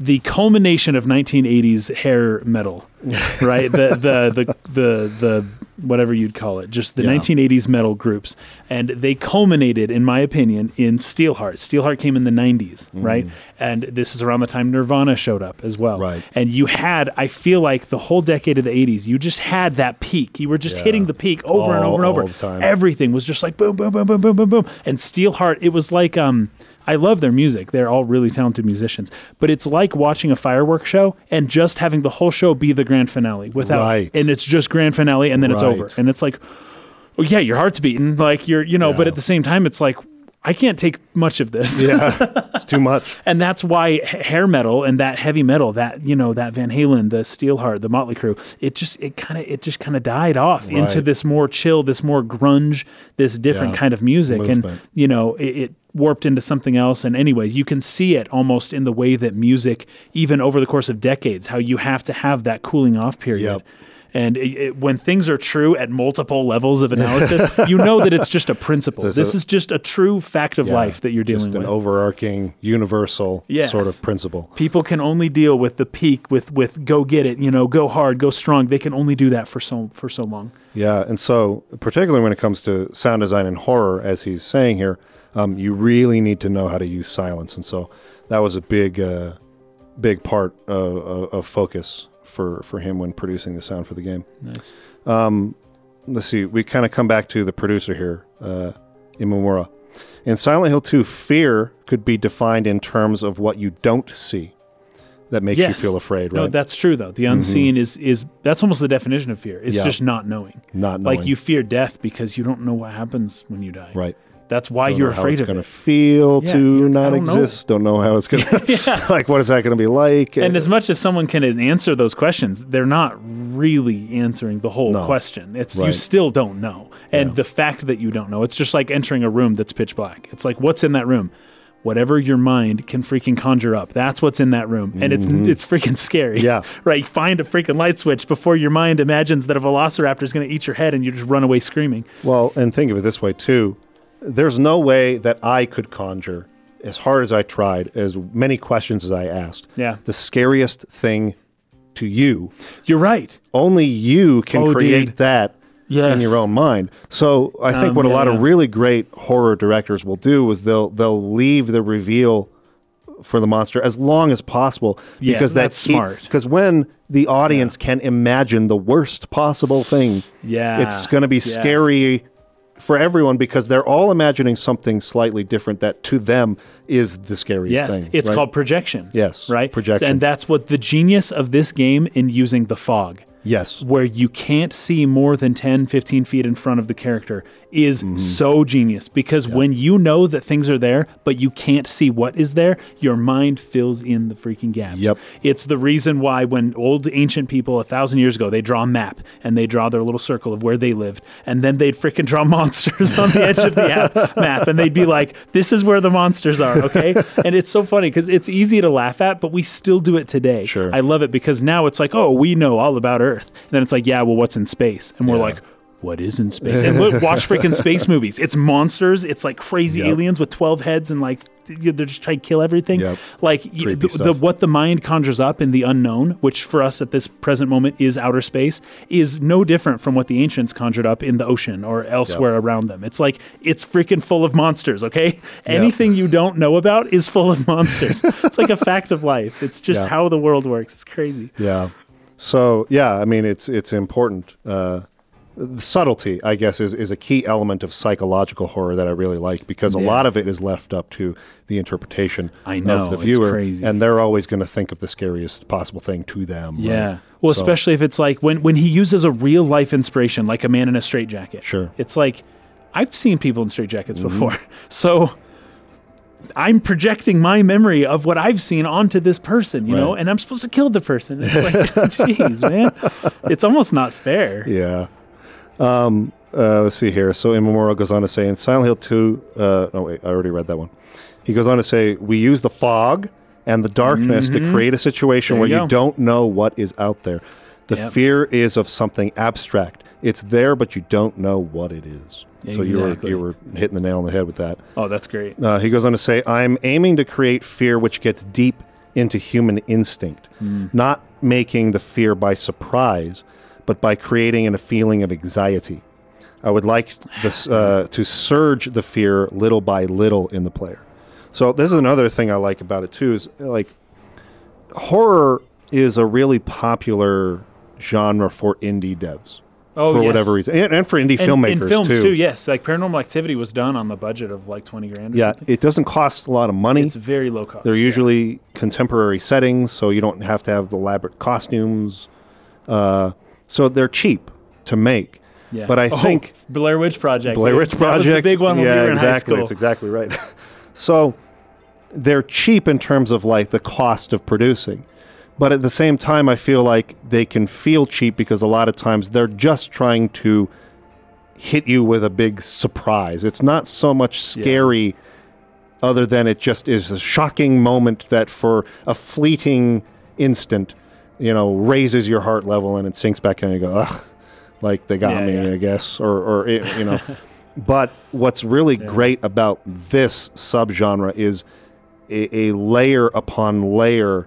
the culmination of 1980s hair metal, right? the, the the the the whatever you'd call it, just the Yeah. 1980s metal groups, and they culminated, in my opinion, in Steelheart. Steelheart came in the 90s, right? And this is around the time Nirvana showed up as well, Mm. Right. And you had, I feel like, the whole decade of the 80s, you just had that peak. You were just Yeah. hitting the peak over and over and over. all the time. Everything was just like boom, boom, boom, boom, boom, boom, boom. And Steelheart, it was like um. I love their music. They're all really talented musicians. But it's like watching a fireworks show and just having the whole show be the grand finale without Right. and it's just grand finale and then it's over. And it's like oh yeah, your heart's beating, like you're you know, but at the same time it's like I can't take much of this. yeah, it's too much. And that's why hair metal and that heavy metal, that you know, that Van Halen, the Steelheart, the Motley Crue, it just it kind of it just kind of died off into this more chill, this more grunge, this different Yeah. kind of music, Movement. and you know, it, it warped into something else. And anyways, you can see it almost in the way that music, even over the course of decades, how you have to have that cooling off period. Yep. And it, it, when things are true at multiple levels of analysis, you know that it's just a principle. It's this a- is just a true fact of Yeah, life that you're dealing just an with. overarching, universal Yes. sort of principle. people can only deal with the peak with with go get it you know go hard go strong they can only do that for so for so long Yeah, and so particularly when it comes to sound design and horror, as he's saying here, um, you really need to know how to use silence, and so that was a big, uh, big part of focus for for him when producing the sound for the game. nice Let's see, we kind of come back to the producer here, uh, Imamura. In Silent Hill 2, fear could be defined in terms of what you don't see that makes you feel afraid, right? Mm-hmm. that's true though the unseen is is that's almost the definition of fear it's Yeah. just not knowing Not knowing. like you fear death because you don't know what happens when you die right. That's why Don't you're know how afraid it's of going it to feel Yeah, to I not don't know. exist. Don't know how it's going to like. What is that going to be like? and as much as someone can answer those questions, they're not really answering the whole No. question. It's you Right. still don't know. And the fact that you don't know, it's just like entering a room that's pitch black. It's like what's in that room? Whatever your mind can freaking conjure up. That's what's in that room. And it's it's freaking scary. Mm-hmm. Yeah. right. Find a freaking light switch before your mind imagines that a velociraptor is going to eat your head and you just run away screaming. well, and think of it this way too. There's no way that I could conjure, as hard as I tried, as many questions as I asked. Yeah. The scariest thing to you, You're right. only you can Oh, create dude. that. Yes. in your own mind. So I think Um, what a yeah, lot of really great horror directors will do is they'll they'll leave the reveal for the monster as long as possible Yeah, because that's smart. Because when the audience can imagine the worst possible thing, Yeah. it's going to be Yeah. scary for everyone because they're all imagining something slightly different that to them is the scariest Yes, thing. it's right? called projection. Yes, right. projection. and that's what the genius of this game in using the fog. yes, where you can't see more than 10, 15 feet in front of the character is Mm-hmm. so genius because when you know that things are there, but you can't see what is there, your mind fills in the freaking gaps. Yep. It's the reason why when old ancient people a thousand years ago, they draw a map and they draw their little circle of where they lived. And then they'd freaking draw monsters on the edge of the app, map. And they'd be like, this is where the monsters are. Okay. and it's so funny because it's easy to laugh at, but we still do it today. Sure. I love it because now it's like, oh, we know all about Earth. And then it's like, yeah, well, what's in space? And we're Yeah. like, what is in space? And look, watch freaking space movies. It's monsters. It's like crazy Yep. aliens with 12 heads and like they're just trying to kill everything. Yep. Like the, the, what the mind conjures up in the unknown, which for us at this present moment is outer space, is no different from what the ancients conjured up in the ocean or elsewhere around them. It's like it's freaking full of monsters. Okay, anything you don't know about is full of monsters. it's like a fact of life. It's just Yeah. how the world works. It's crazy. Yeah. So yeah, I mean it's it's important. Uh, the subtlety, I guess, is, is a key element of psychological horror that I really like because a Yeah. lot of it is left up to the interpretation know, of the viewer, crazy. and they're always going to think of the scariest possible thing to them. right? Yeah. Well, So- especially if it's like when when he uses a real life inspiration, like a man in a straitjacket. Sure. It's like I've seen people in straitjackets mm-hmm. before. So I'm projecting my memory of what I've seen onto this person, you know, and I'm supposed to kill the person. It's like, jeez, man. It's almost not fair. Yeah. Um, uh, let's see here. So Imamura goes on to say in Silent Hill 2, uh, no, wait, I already read that one. He goes on to say, We use the fog and the darkness to create a situation Mm-hmm. There where you you, don't know what is out there. The Yep. fear is of something abstract. It's there, but you don't know what it is. Exactly. So you were you were hitting the nail on the head with that. Oh, that's great. Uh, he goes on to say, I'm aiming to create fear which gets deep into human instinct, not making the fear by surprise, but by creating a feeling of anxiety. I would like this uh, to surge the fear little by little in the player. So this is another thing I like about it too. Is like horror is a really popular genre for indie devs Oh, for yes. whatever reason, and, and for indie And- filmmakers in films too. Yes, like Paranormal Activity was done on the budget of like twenty grand. Or Yeah, something. it doesn't cost a lot of money. it's very low cost. They're yeah. usually contemporary settings, so you don't have to have elaborate costumes. Uh, so they're cheap to make. Yeah. But I Oh, think Blair Witch Project. Blair Witch Project, big one yeah, we were in high exactly. That's exactly right. so they're cheap in terms of like the cost of producing. But at the same time, I feel like they can feel cheap because a lot of times they're just trying to hit you with a big surprise. It's not so much scary, other than it just is a shocking moment that for a fleeting instant, you know, raises your heart level and it sinks back in and you go, ugh, like they got Yeah, me, yeah. I guess, or, or it, you know. but what's really great about this subgenre is a, a layer upon layer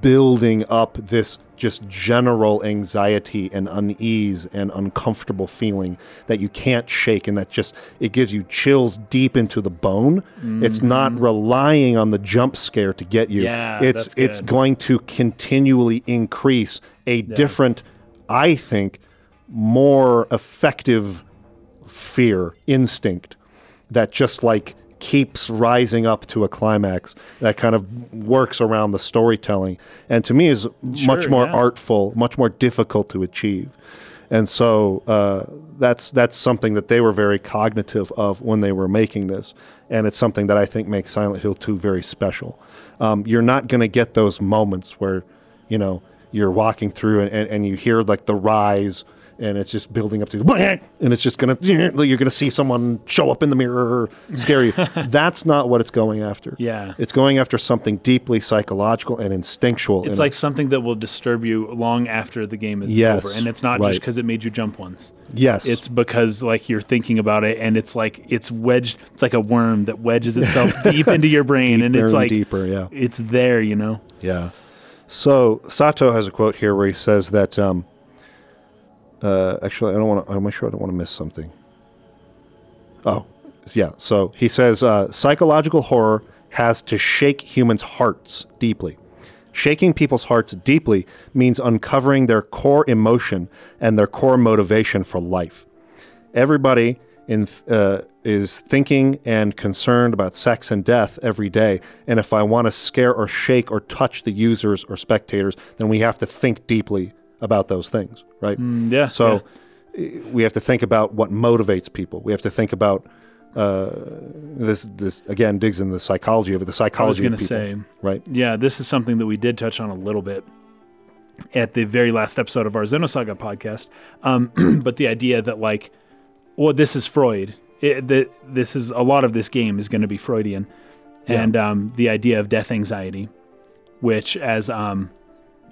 building up this just general anxiety and unease and uncomfortable feeling that you can't shake and that just it gives you chills deep into the bone. It's not relying on the jump scare to get you. Mm-hmm. Yeah, it's it's going to continually increase a different i think more effective fear instinct that just like keeps rising up to a climax that kind of works around the storytelling and to me is much more yeah. artful much more difficult to achieve. And so uh, that's that's something that they were very cognitive of when they were making this. And it's something that i think makes silent hill 2 very special. Um, you're not going to get those moments where you know you're walking through and, and, and you hear like the rise and it's just building up to and it's just gonna you're gonna see someone show up in the mirror scare you that's not what it's going after Yeah. it's going after something deeply psychological and instinctual It's and like something that will disturb you long after the game is Yes, over, and it's not right. just because it made you jump once. yes It's because like you're thinking about it, and it's like it's wedged. It's like a worm that wedges itself deep into your brain, and it's like deeper yeah it's there, you know. Yeah. So Sato has a quote here where he says that. Um, uh, actually, I don't want to. I'm sure I don't want to miss something. Oh, yeah. So he says uh, psychological horror has to shake humans' hearts deeply. Shaking people's hearts deeply means uncovering their core emotion and their core motivation for life. Everybody in, uh, is thinking and concerned about sex and death every day. And if I want to scare or shake or touch the users or spectators, then we have to think deeply about those things, right? yeah, So i- we have to think about what motivates people. We have to think about uh, this. This again digs into the psychology of it. The psychology. I was going of to say, right? yeah, this is something that we did touch on a little bit at the very last episode of our Xenosaga podcast. Um, but the idea that like, well, this is Freud. It, the, this is a lot of this game is going to be Freudian, Yeah. and um, the idea of death anxiety, which as um,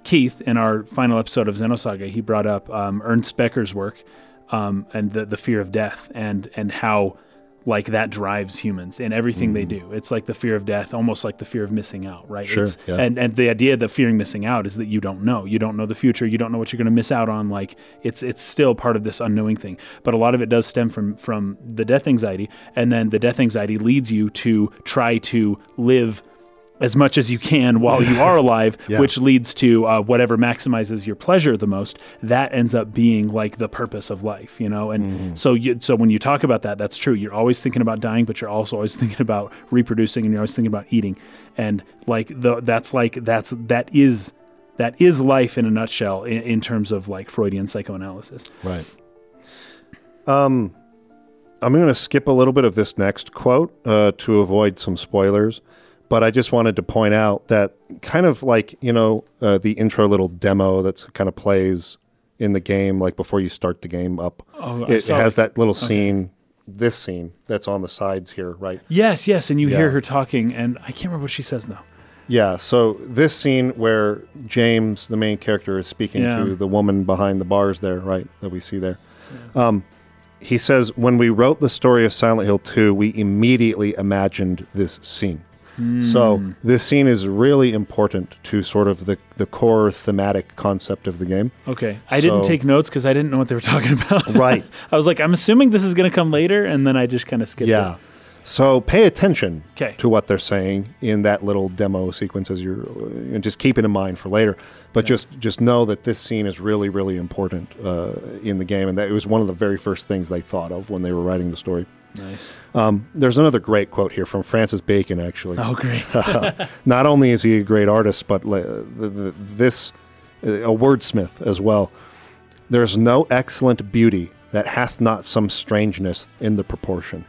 Keith in our final episode of Xenosaga, he brought up um, Ernest Becker's work um, and the the fear of death and and how like that drives humans in everything they do. It's like the fear of death, almost like the fear of missing out, right? Sure, It's- yeah. And and the idea that fearing missing out is that you don't know. You don't know the future. You don't know what you're going to miss out on. Like it's it's still part of this unknowing thing. But a lot of it does stem from from the death anxiety, and then the death anxiety leads you to try to live as much as you can while you are alive, Yeah. which leads to uh, whatever maximizes your pleasure the most. That ends up being like the purpose of life, you know. And Mm-hmm. so, you, so when you talk about that, that's true. You're always thinking about dying, but you're also always thinking about reproducing, and you're always thinking about eating. And like the that's like that's that is that is life in a nutshell in, in terms of like Freudian psychoanalysis. Right. Um, I'm going to skip a little bit of this next quote uh, to avoid some spoilers, but I just wanted to point out that kind of like you know uh, the intro little demo that's kind of plays in the game, like before you start the game up. Oh, it, it has that little scene, this scene that's on the sides here, right? Yes, yes, and you Yeah. hear her talking, and I can't remember what she says now. Yeah. So this scene where James, the main character, is speaking Yeah. to the woman behind the bars there, right, that we see there. Um, he says, "When we wrote the story of Silent Hill 2, we immediately imagined this scene." So Hmm. this scene is really important to sort of the, the core thematic concept of the game. Okay, I didn't take notes because I didn't know what they were talking about. Right. I was like, I'm assuming this is going to come later, and then I just kind of skipped Yeah. it. So pay attention 'Kay. to what they're saying in that little demo sequence as you're and just keep it in mind for later. But just just know that this scene is really really important uh, in the game, and that it was one of the very first things they thought of when they were writing the story. Nice. Um, there's another great quote here from Francis Bacon, actually. Oh, great. Not only is he a great artist, but li- the, the, this uh, a wordsmith as well. There's no excellent beauty that hath not some strangeness in the proportion.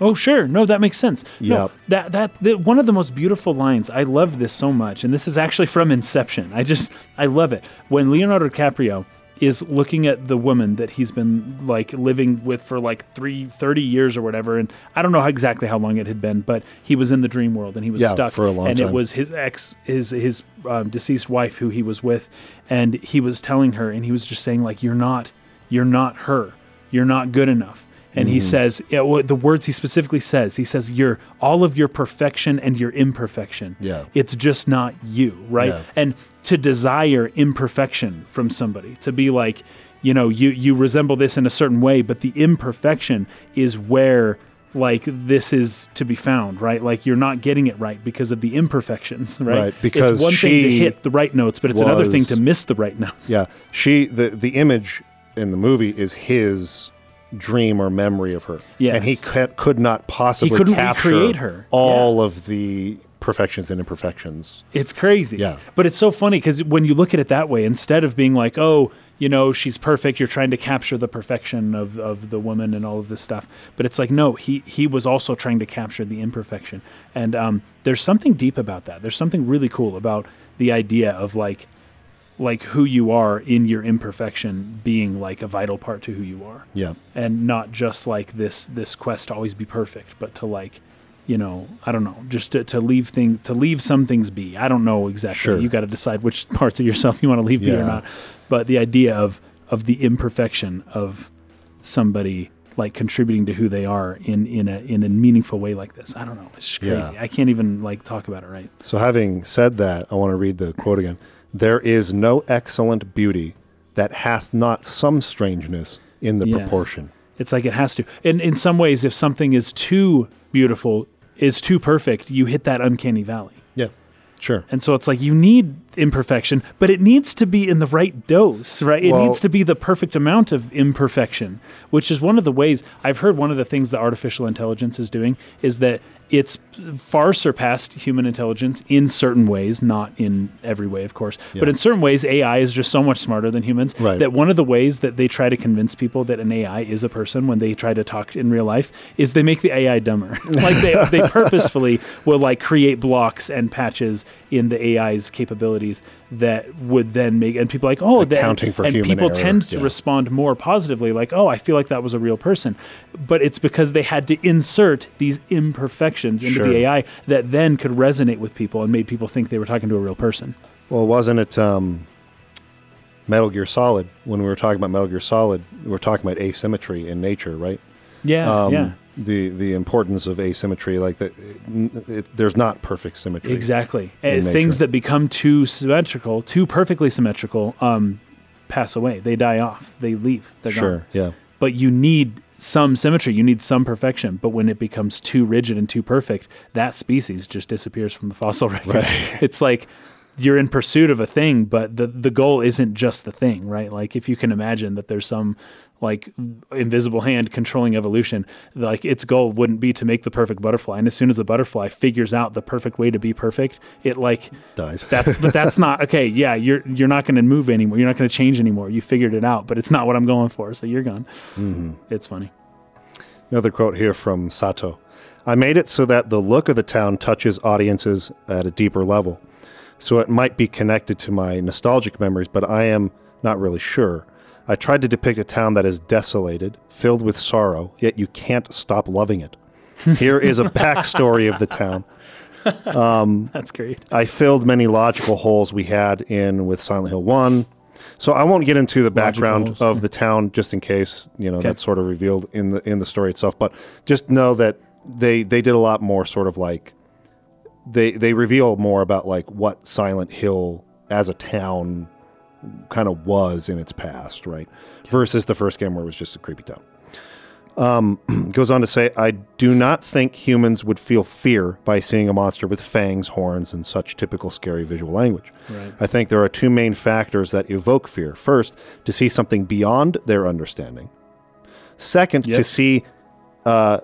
Oh, sure. No, that makes sense. No, Yep. that that one of the most beautiful lines. I love this so much, and this is actually from Inception. I just I love it when Leonardo DiCaprio is looking at the woman that he's been like living with for like three, 30 years or whatever and i don't know how, exactly how long it had been but he was in the dream world and he was Yeah, stuck. for a long and time. it was his ex his his um, deceased wife who he was with and he was telling her and he was just saying like you're not you're not her. You're not good enough and Mm-hmm. he says yeah, well, the words he specifically says he says you're all of your perfection and your imperfection Yeah. it's just not you right Yeah. and to desire imperfection from somebody to be like you know you you resemble this in a certain way but the imperfection is where like this is to be found right like you're not getting it right because of the imperfections right, Right, because it's one thing to hit the right notes but it's another thing to miss the right notes Yeah, she the the image in the movie is his dream or memory of her. Yes. and he could, could not possibly couldn't capture recreate her. all of the perfections and imperfections. It's crazy. Yeah. But it's so funny because when you look at it that way, instead of being like, oh, you know, she's perfect, you're trying to capture the perfection of, of the woman and all of this stuff. But it's like, no, he, he was also trying to capture the imperfection. And um, there's something deep about that. There's something really cool about the idea of like, like who you are in your imperfection being like a vital part to who you are. Yeah, and not just like this this quest to always be perfect but to like you know i don't know just to, to leave things to leave some things be. I don't know exactly. Sure. you got to decide which parts of yourself you want to leave be or not. But the idea of of the imperfection of somebody like contributing to who they are in in a in a meaningful way like this i don't know. It's just Yeah. crazy. I can't even like talk about it right? So, having said that, I want to read the quote again. There is no excellent beauty that hath not some strangeness in the Yes. proportion. It's like it has to. And in some ways, if something is too beautiful, is too perfect, you hit that uncanny valley. Yeah, sure. And so it's like you need imperfection, but it needs to be in the right dose, right? It Well- needs to be the perfect amount of imperfection, which is one of the ways I've heard one of the things that artificial intelligence is doing is that it's far surpassed human intelligence in certain ways, not in every way, of course, but in certain ways, AI is just so much smarter than humans Right. that one of the ways that they try to convince people that an AI is a person when they try to talk in real life is they make the AI dumber. like they, they purposefully will like create blocks and patches in the AI's capabilities that would then make and people like oh that, Accounting for and human people error, tend to yeah. respond more positively like oh I feel like that was a real person but it's because they had to insert these imperfections into Sure. the AI that then could resonate with people and made people think they were talking to a real person Well, wasn't it um, Metal Gear Solid? When we were talking about Metal Gear Solid, we were talking about asymmetry in nature, right? yeah Um, yeah The the importance of asymmetry, like that, it, it, there's not perfect symmetry. Exactly. And things that become too symmetrical, too perfectly symmetrical, um, pass away. They die off. They leave. They're Sure. gone. Yeah. But you need some symmetry. You need some perfection. But when it becomes too rigid and too perfect, that species just disappears from the fossil record. Right. It's like you're in pursuit of a thing, but the the goal isn't just the thing, right? Like if you can imagine that there's some like invisible hand controlling evolution, like its goal wouldn't be to make the perfect butterfly. And as soon as the butterfly figures out the perfect way to be perfect, it like Dies. that's but that's not okay. Yeah, you're you're not going to move anymore. You're not going to change anymore. You figured it out, but it's not what I'm going for. So you're gone. Mm-hmm. It's funny. Another quote here from Sato. I made it so that the look of the town touches audiences at a deeper level. So it might be connected to my nostalgic memories, but I am not really sure. I tried to depict a town that is desolated, filled with sorrow, yet you can't stop loving it. Here is a backstory of the town. Um, that's great. I filled many logical holes we had in with Silent Hill 1. So I won't get into the background holes, of the town just in case, you know, Okay. that's sort of revealed in the in the story itself, but just know that they they did a lot more sort of like they they reveal more about like what Silent Hill as a town kind of was in its past, right? Versus the first game where it was just a creepy town. Um, goes on to say, I do not think humans would feel fear by seeing a monster with fangs, horns, and such typical scary visual language. Right. I think there are two main factors that evoke fear. First, to see something beyond their understanding. Second, to see uh,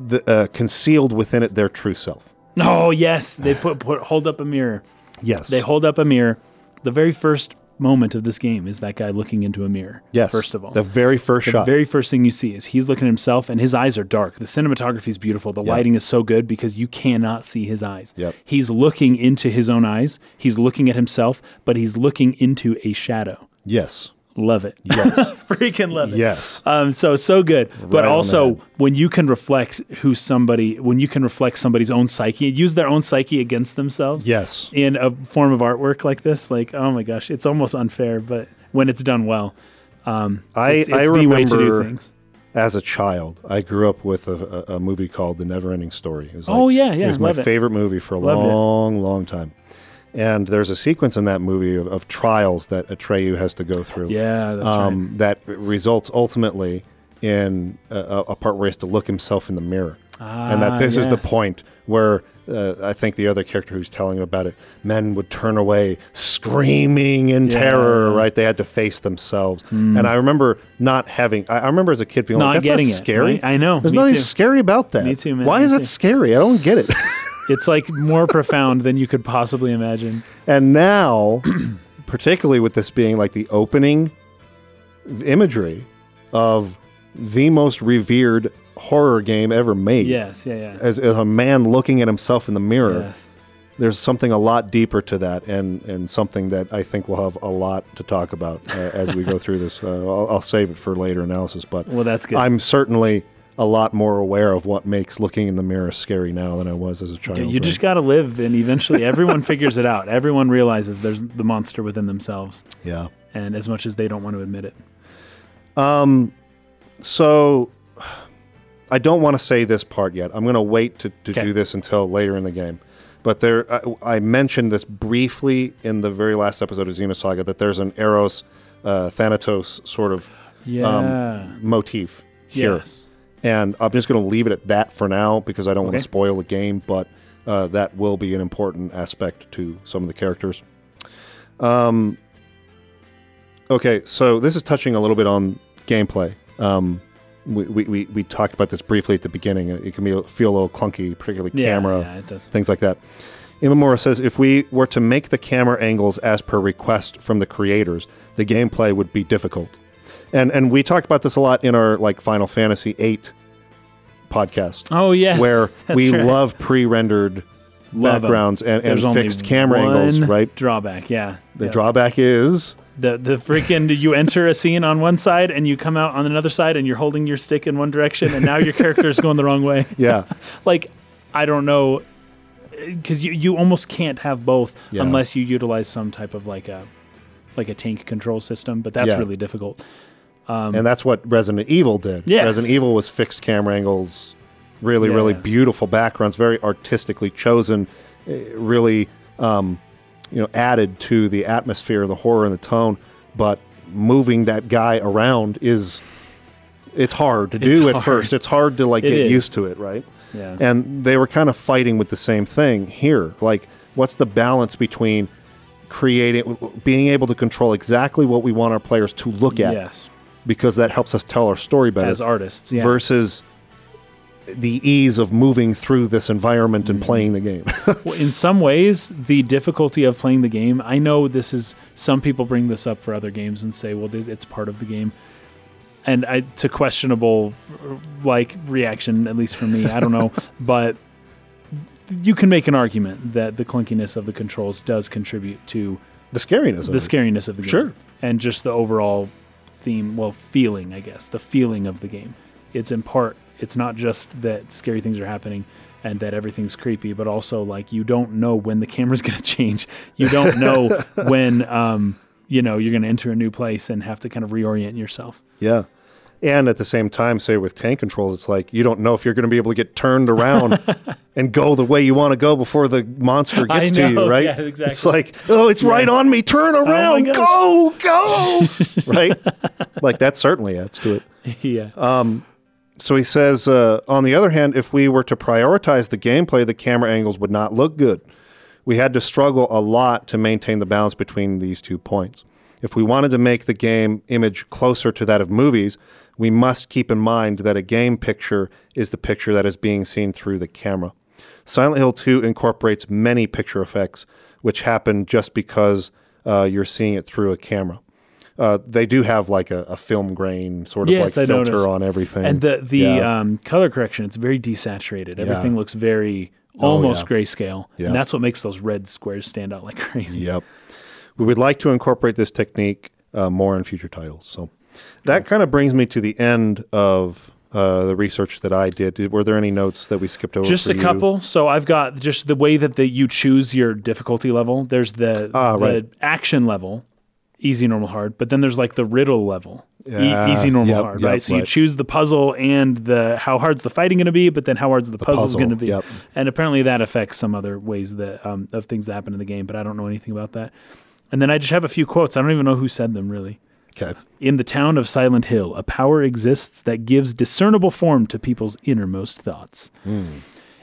the, uh, concealed within it their true self. Oh yes, they put, put hold up a mirror. Yes. They hold up a mirror. The very first moment of this game is that guy looking into a mirror. yes. First of all, the very first the shot. very first thing you see is he's looking at himself and his eyes are dark. The cinematography is beautiful. The lighting is so good because you cannot see his eyes. Yep. He's looking into his own eyes. He's looking at himself, but he's looking into a shadow. yes. Love it. Yes. Freaking love it. yes. Um, so so good, but Right the also when you can reflect who somebody, when you can reflect somebody's own psyche, use their own psyche against themselves, Yes. in a form of artwork like this, like oh my gosh, it's almost unfair, but when it's done well, um, I, it's, it's I the remember way to do things. as a child, I grew up with a, a, a movie called The Neverending Story. It was Oh, yeah, yeah, It was my love it. favorite movie for a Loved it. long, long time. And there's a sequence in that movie of, of trials that Atreyu has to go through. Yeah, that's um, right. That results ultimately in a, a part where he has to look himself in the mirror. and that Ah, this is the point where uh, I think the other character who's telling him about it, men would turn away screaming in Yeah. terror, right? They had to face themselves. And I remember not having, I, I remember as a kid feeling Not like, that's getting not it, scary. right? I know, There's nothing too. scary about that. Me too, man, Why me is that scary? I don't get it. It's like more profound than you could possibly imagine. and now, particularly with this being like the opening imagery of the most revered horror game ever made. Yes, yeah, yeah. As, as a man looking at himself in the mirror, Yes. there's something a lot deeper to that, and, and something that I think we'll have a lot to talk about uh, as we go through this. Uh, I'll, I'll save it for later analysis, but Well, that's good. I'm certainly a lot more aware of what makes looking in the mirror scary now than I was as a child. you just got to live, and eventually everyone figures it out. Everyone realizes there's the monster within themselves, yeah. and as much as they don't want to admit it. Um, So I don't want to say this part yet. I'm going to wait to, to do this until later in the game. But there, I, I mentioned this briefly in the very last episode of Xenosaga that there's an Eros uh, Thanatos sort of Yeah. motif here. Yes. And I'm just going to leave it at that for now because I don't want to spoil the game, but uh, that will be an important aspect to some of the characters. Um, okay, so this is touching a little bit on gameplay. Um, we, we, we, we talked about this briefly at the beginning. It can be feel a little clunky, particularly Yeah, camera, yeah, it does. things like that. Imamura says if we were to make the camera angles as per request from the creators, the gameplay would be difficult. And and we talked about this a lot in our like Final Fantasy VIII podcast, Oh yes, where we right. love pre-rendered Love backgrounds and, and There's fixed camera angles, right? Drawback, yeah. The Yeah. drawback is the the freaking you enter a scene on one side and you come out on another side and you're holding your stick in one direction and now your character is going the wrong way. yeah, Like I don't know because you you almost can't have both Yeah. unless you utilize some type of like a like a tank control system, but that's Yeah. really difficult. And that's what Resident Evil did. Um, Yes. Resident Evil was fixed camera angles, really, really beautiful backgrounds, very artistically chosen, eh, really, um, you know, added to the atmosphere, the horror, and the tone. But moving that guy around is, it's hard to It's do at hard. first. It's hard to like It get is. used to it, right? Yeah. And they were kind of fighting with the same thing here. Like, what's the balance between creating, being able to control exactly what we want our players to look at, yes. Because that helps us tell our story better, As artists, yeah. versus the ease of moving through this environment Mm-hmm. and playing the game. Well, in some ways, the difficulty of playing the game, I know this is, some people bring this up for other games and say, well, this, it's part of the game. and I, to questionable like reaction, at least for me. I don't know, but you can make an argument that the clunkiness of the controls does contribute to The scariness. the of it. scariness of the game, Sure. and just the overall theme, well, feeling, I guess, the feeling of the game. It's in part, it's not just that scary things are happening and that everything's creepy, but also like you don't know when the camera's going to change. You don't know when, um, you know, you're going to enter a new place and have to kind of reorient yourself. Yeah. And at the same time, say with tank controls, it's like you don't know if you're going to be able to get turned around and go the way you want to go before the monster gets to you, right? yeah, exactly. It's like, oh, it's right on me. Turn around. gosh. go, go. right? Like that certainly adds to it. yeah. So he says, uh, on the other hand, if we were to prioritize the gameplay, the camera angles would not look good. We had to struggle a lot to maintain the balance between these two points. If we wanted to make the game image closer to that of movies, we must keep in mind that a game picture is the picture that is being seen through the camera. Silent Hill 2 incorporates many picture effects, which happen just because uh, you're seeing it through a camera. Uh, they do have like a, a film grain sort of Yes, I like filter noticed. on everything. and the the Yeah. um, color correction it's very desaturated everything looks very Oh, almost yeah. grayscale Yeah. and that's what makes those red squares stand out like crazy Yep. We would like to incorporate this technique uh, more in future titles. So that kind of brings me to the end of uh, the research that I did. Did- Were there any notes that we skipped over? just a you? couple so i've got just the way that the, you choose your difficulty level there's the, Ah, the right. action level easy normal hard but then there's like the riddle level E- easy normal yep, hard yep, right so you choose the puzzle and the how hard's the fighting going to be but then how hard's the, puzzle's puzzle, going to be yep. and apparently that affects some other ways that um, of things that happen in the game but i don't know anything about that and then i just have a few quotes i don't even know who said them really Okay. in the town of Silent Hill, a power exists that gives discernible form to people's innermost thoughts.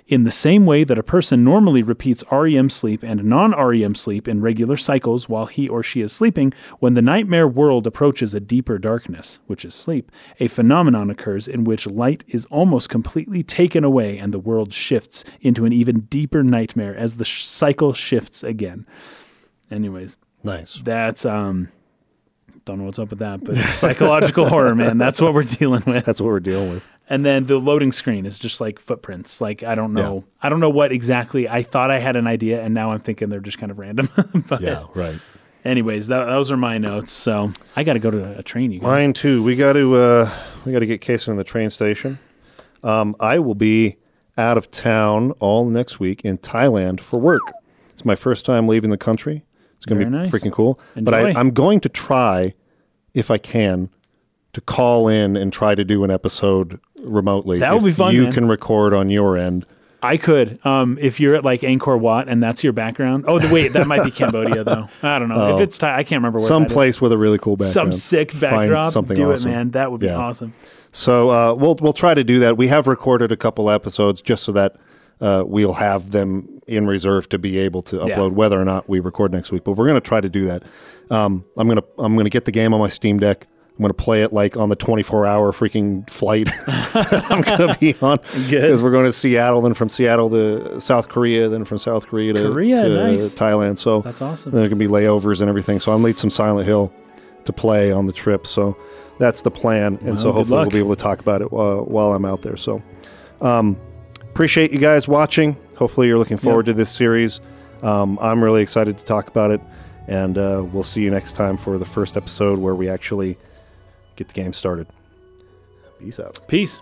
In the same way that a person normally repeats REM sleep and non REM sleep in regular cycles while he or she is sleeping, when the nightmare world approaches a deeper darkness, which is sleep, a phenomenon occurs in which light is almost completely taken away and the world shifts into an even deeper nightmare as the sh- cycle shifts again. Anyways, Nice. that's um don't know what's up with that, but it's psychological horror, man. That's what we're dealing with. That's what we're dealing with. And then the loading screen is just like footprints. Like I don't know, I don't know what exactly. I thought I had an idea, and now I'm thinking they're just kind of random. but Yeah. Right. anyways, that, those are my notes. So I got to go to a train. You guys. Mine too. We got to uh, we got to get Kason in the train station. Um, I will be out of town all next week in Thailand for work. It's my first time leaving the country. It's going to be nice. freaking cool. But I, I'm going to try, if I can, to call in and try to do an episode remotely. That would be fun, You man. can record on your end. I could, um, if you're at like Angkor Wat and that's your background. Oh, wait, that might be Cambodia though. I don't know if it's Thai. I can't remember where. Some that is. place with a really cool background. some sick backdrop. Find something Do awesome. it, man. That would be Yeah. awesome. So uh, we'll we'll try to do that. We have recorded a couple episodes just so that uh, we'll have them in reserve to be able to Yeah. upload whether or not we record next week. But we're going to try to do that. Um, I'm gonna I'm gonna get the game on my Steam Deck. I'm gonna play it like on the 24 hour freaking flight. I'm gonna be on because we're going to Seattle, then from Seattle to South Korea, then from South Korea to, Korea, to nice. Thailand. So That's awesome. there can be layovers and everything. So I'm lead some Silent Hill to play on the trip. So that's the plan. And so Well, good hopefully luck. we'll be able to talk about it uh, while I'm out there. So um, appreciate you guys watching. Hopefully you're looking forward to this series. Um, I'm really excited to talk about it. And uh, we'll see you next time for the first episode where we actually get the game started. Peace out. Peace.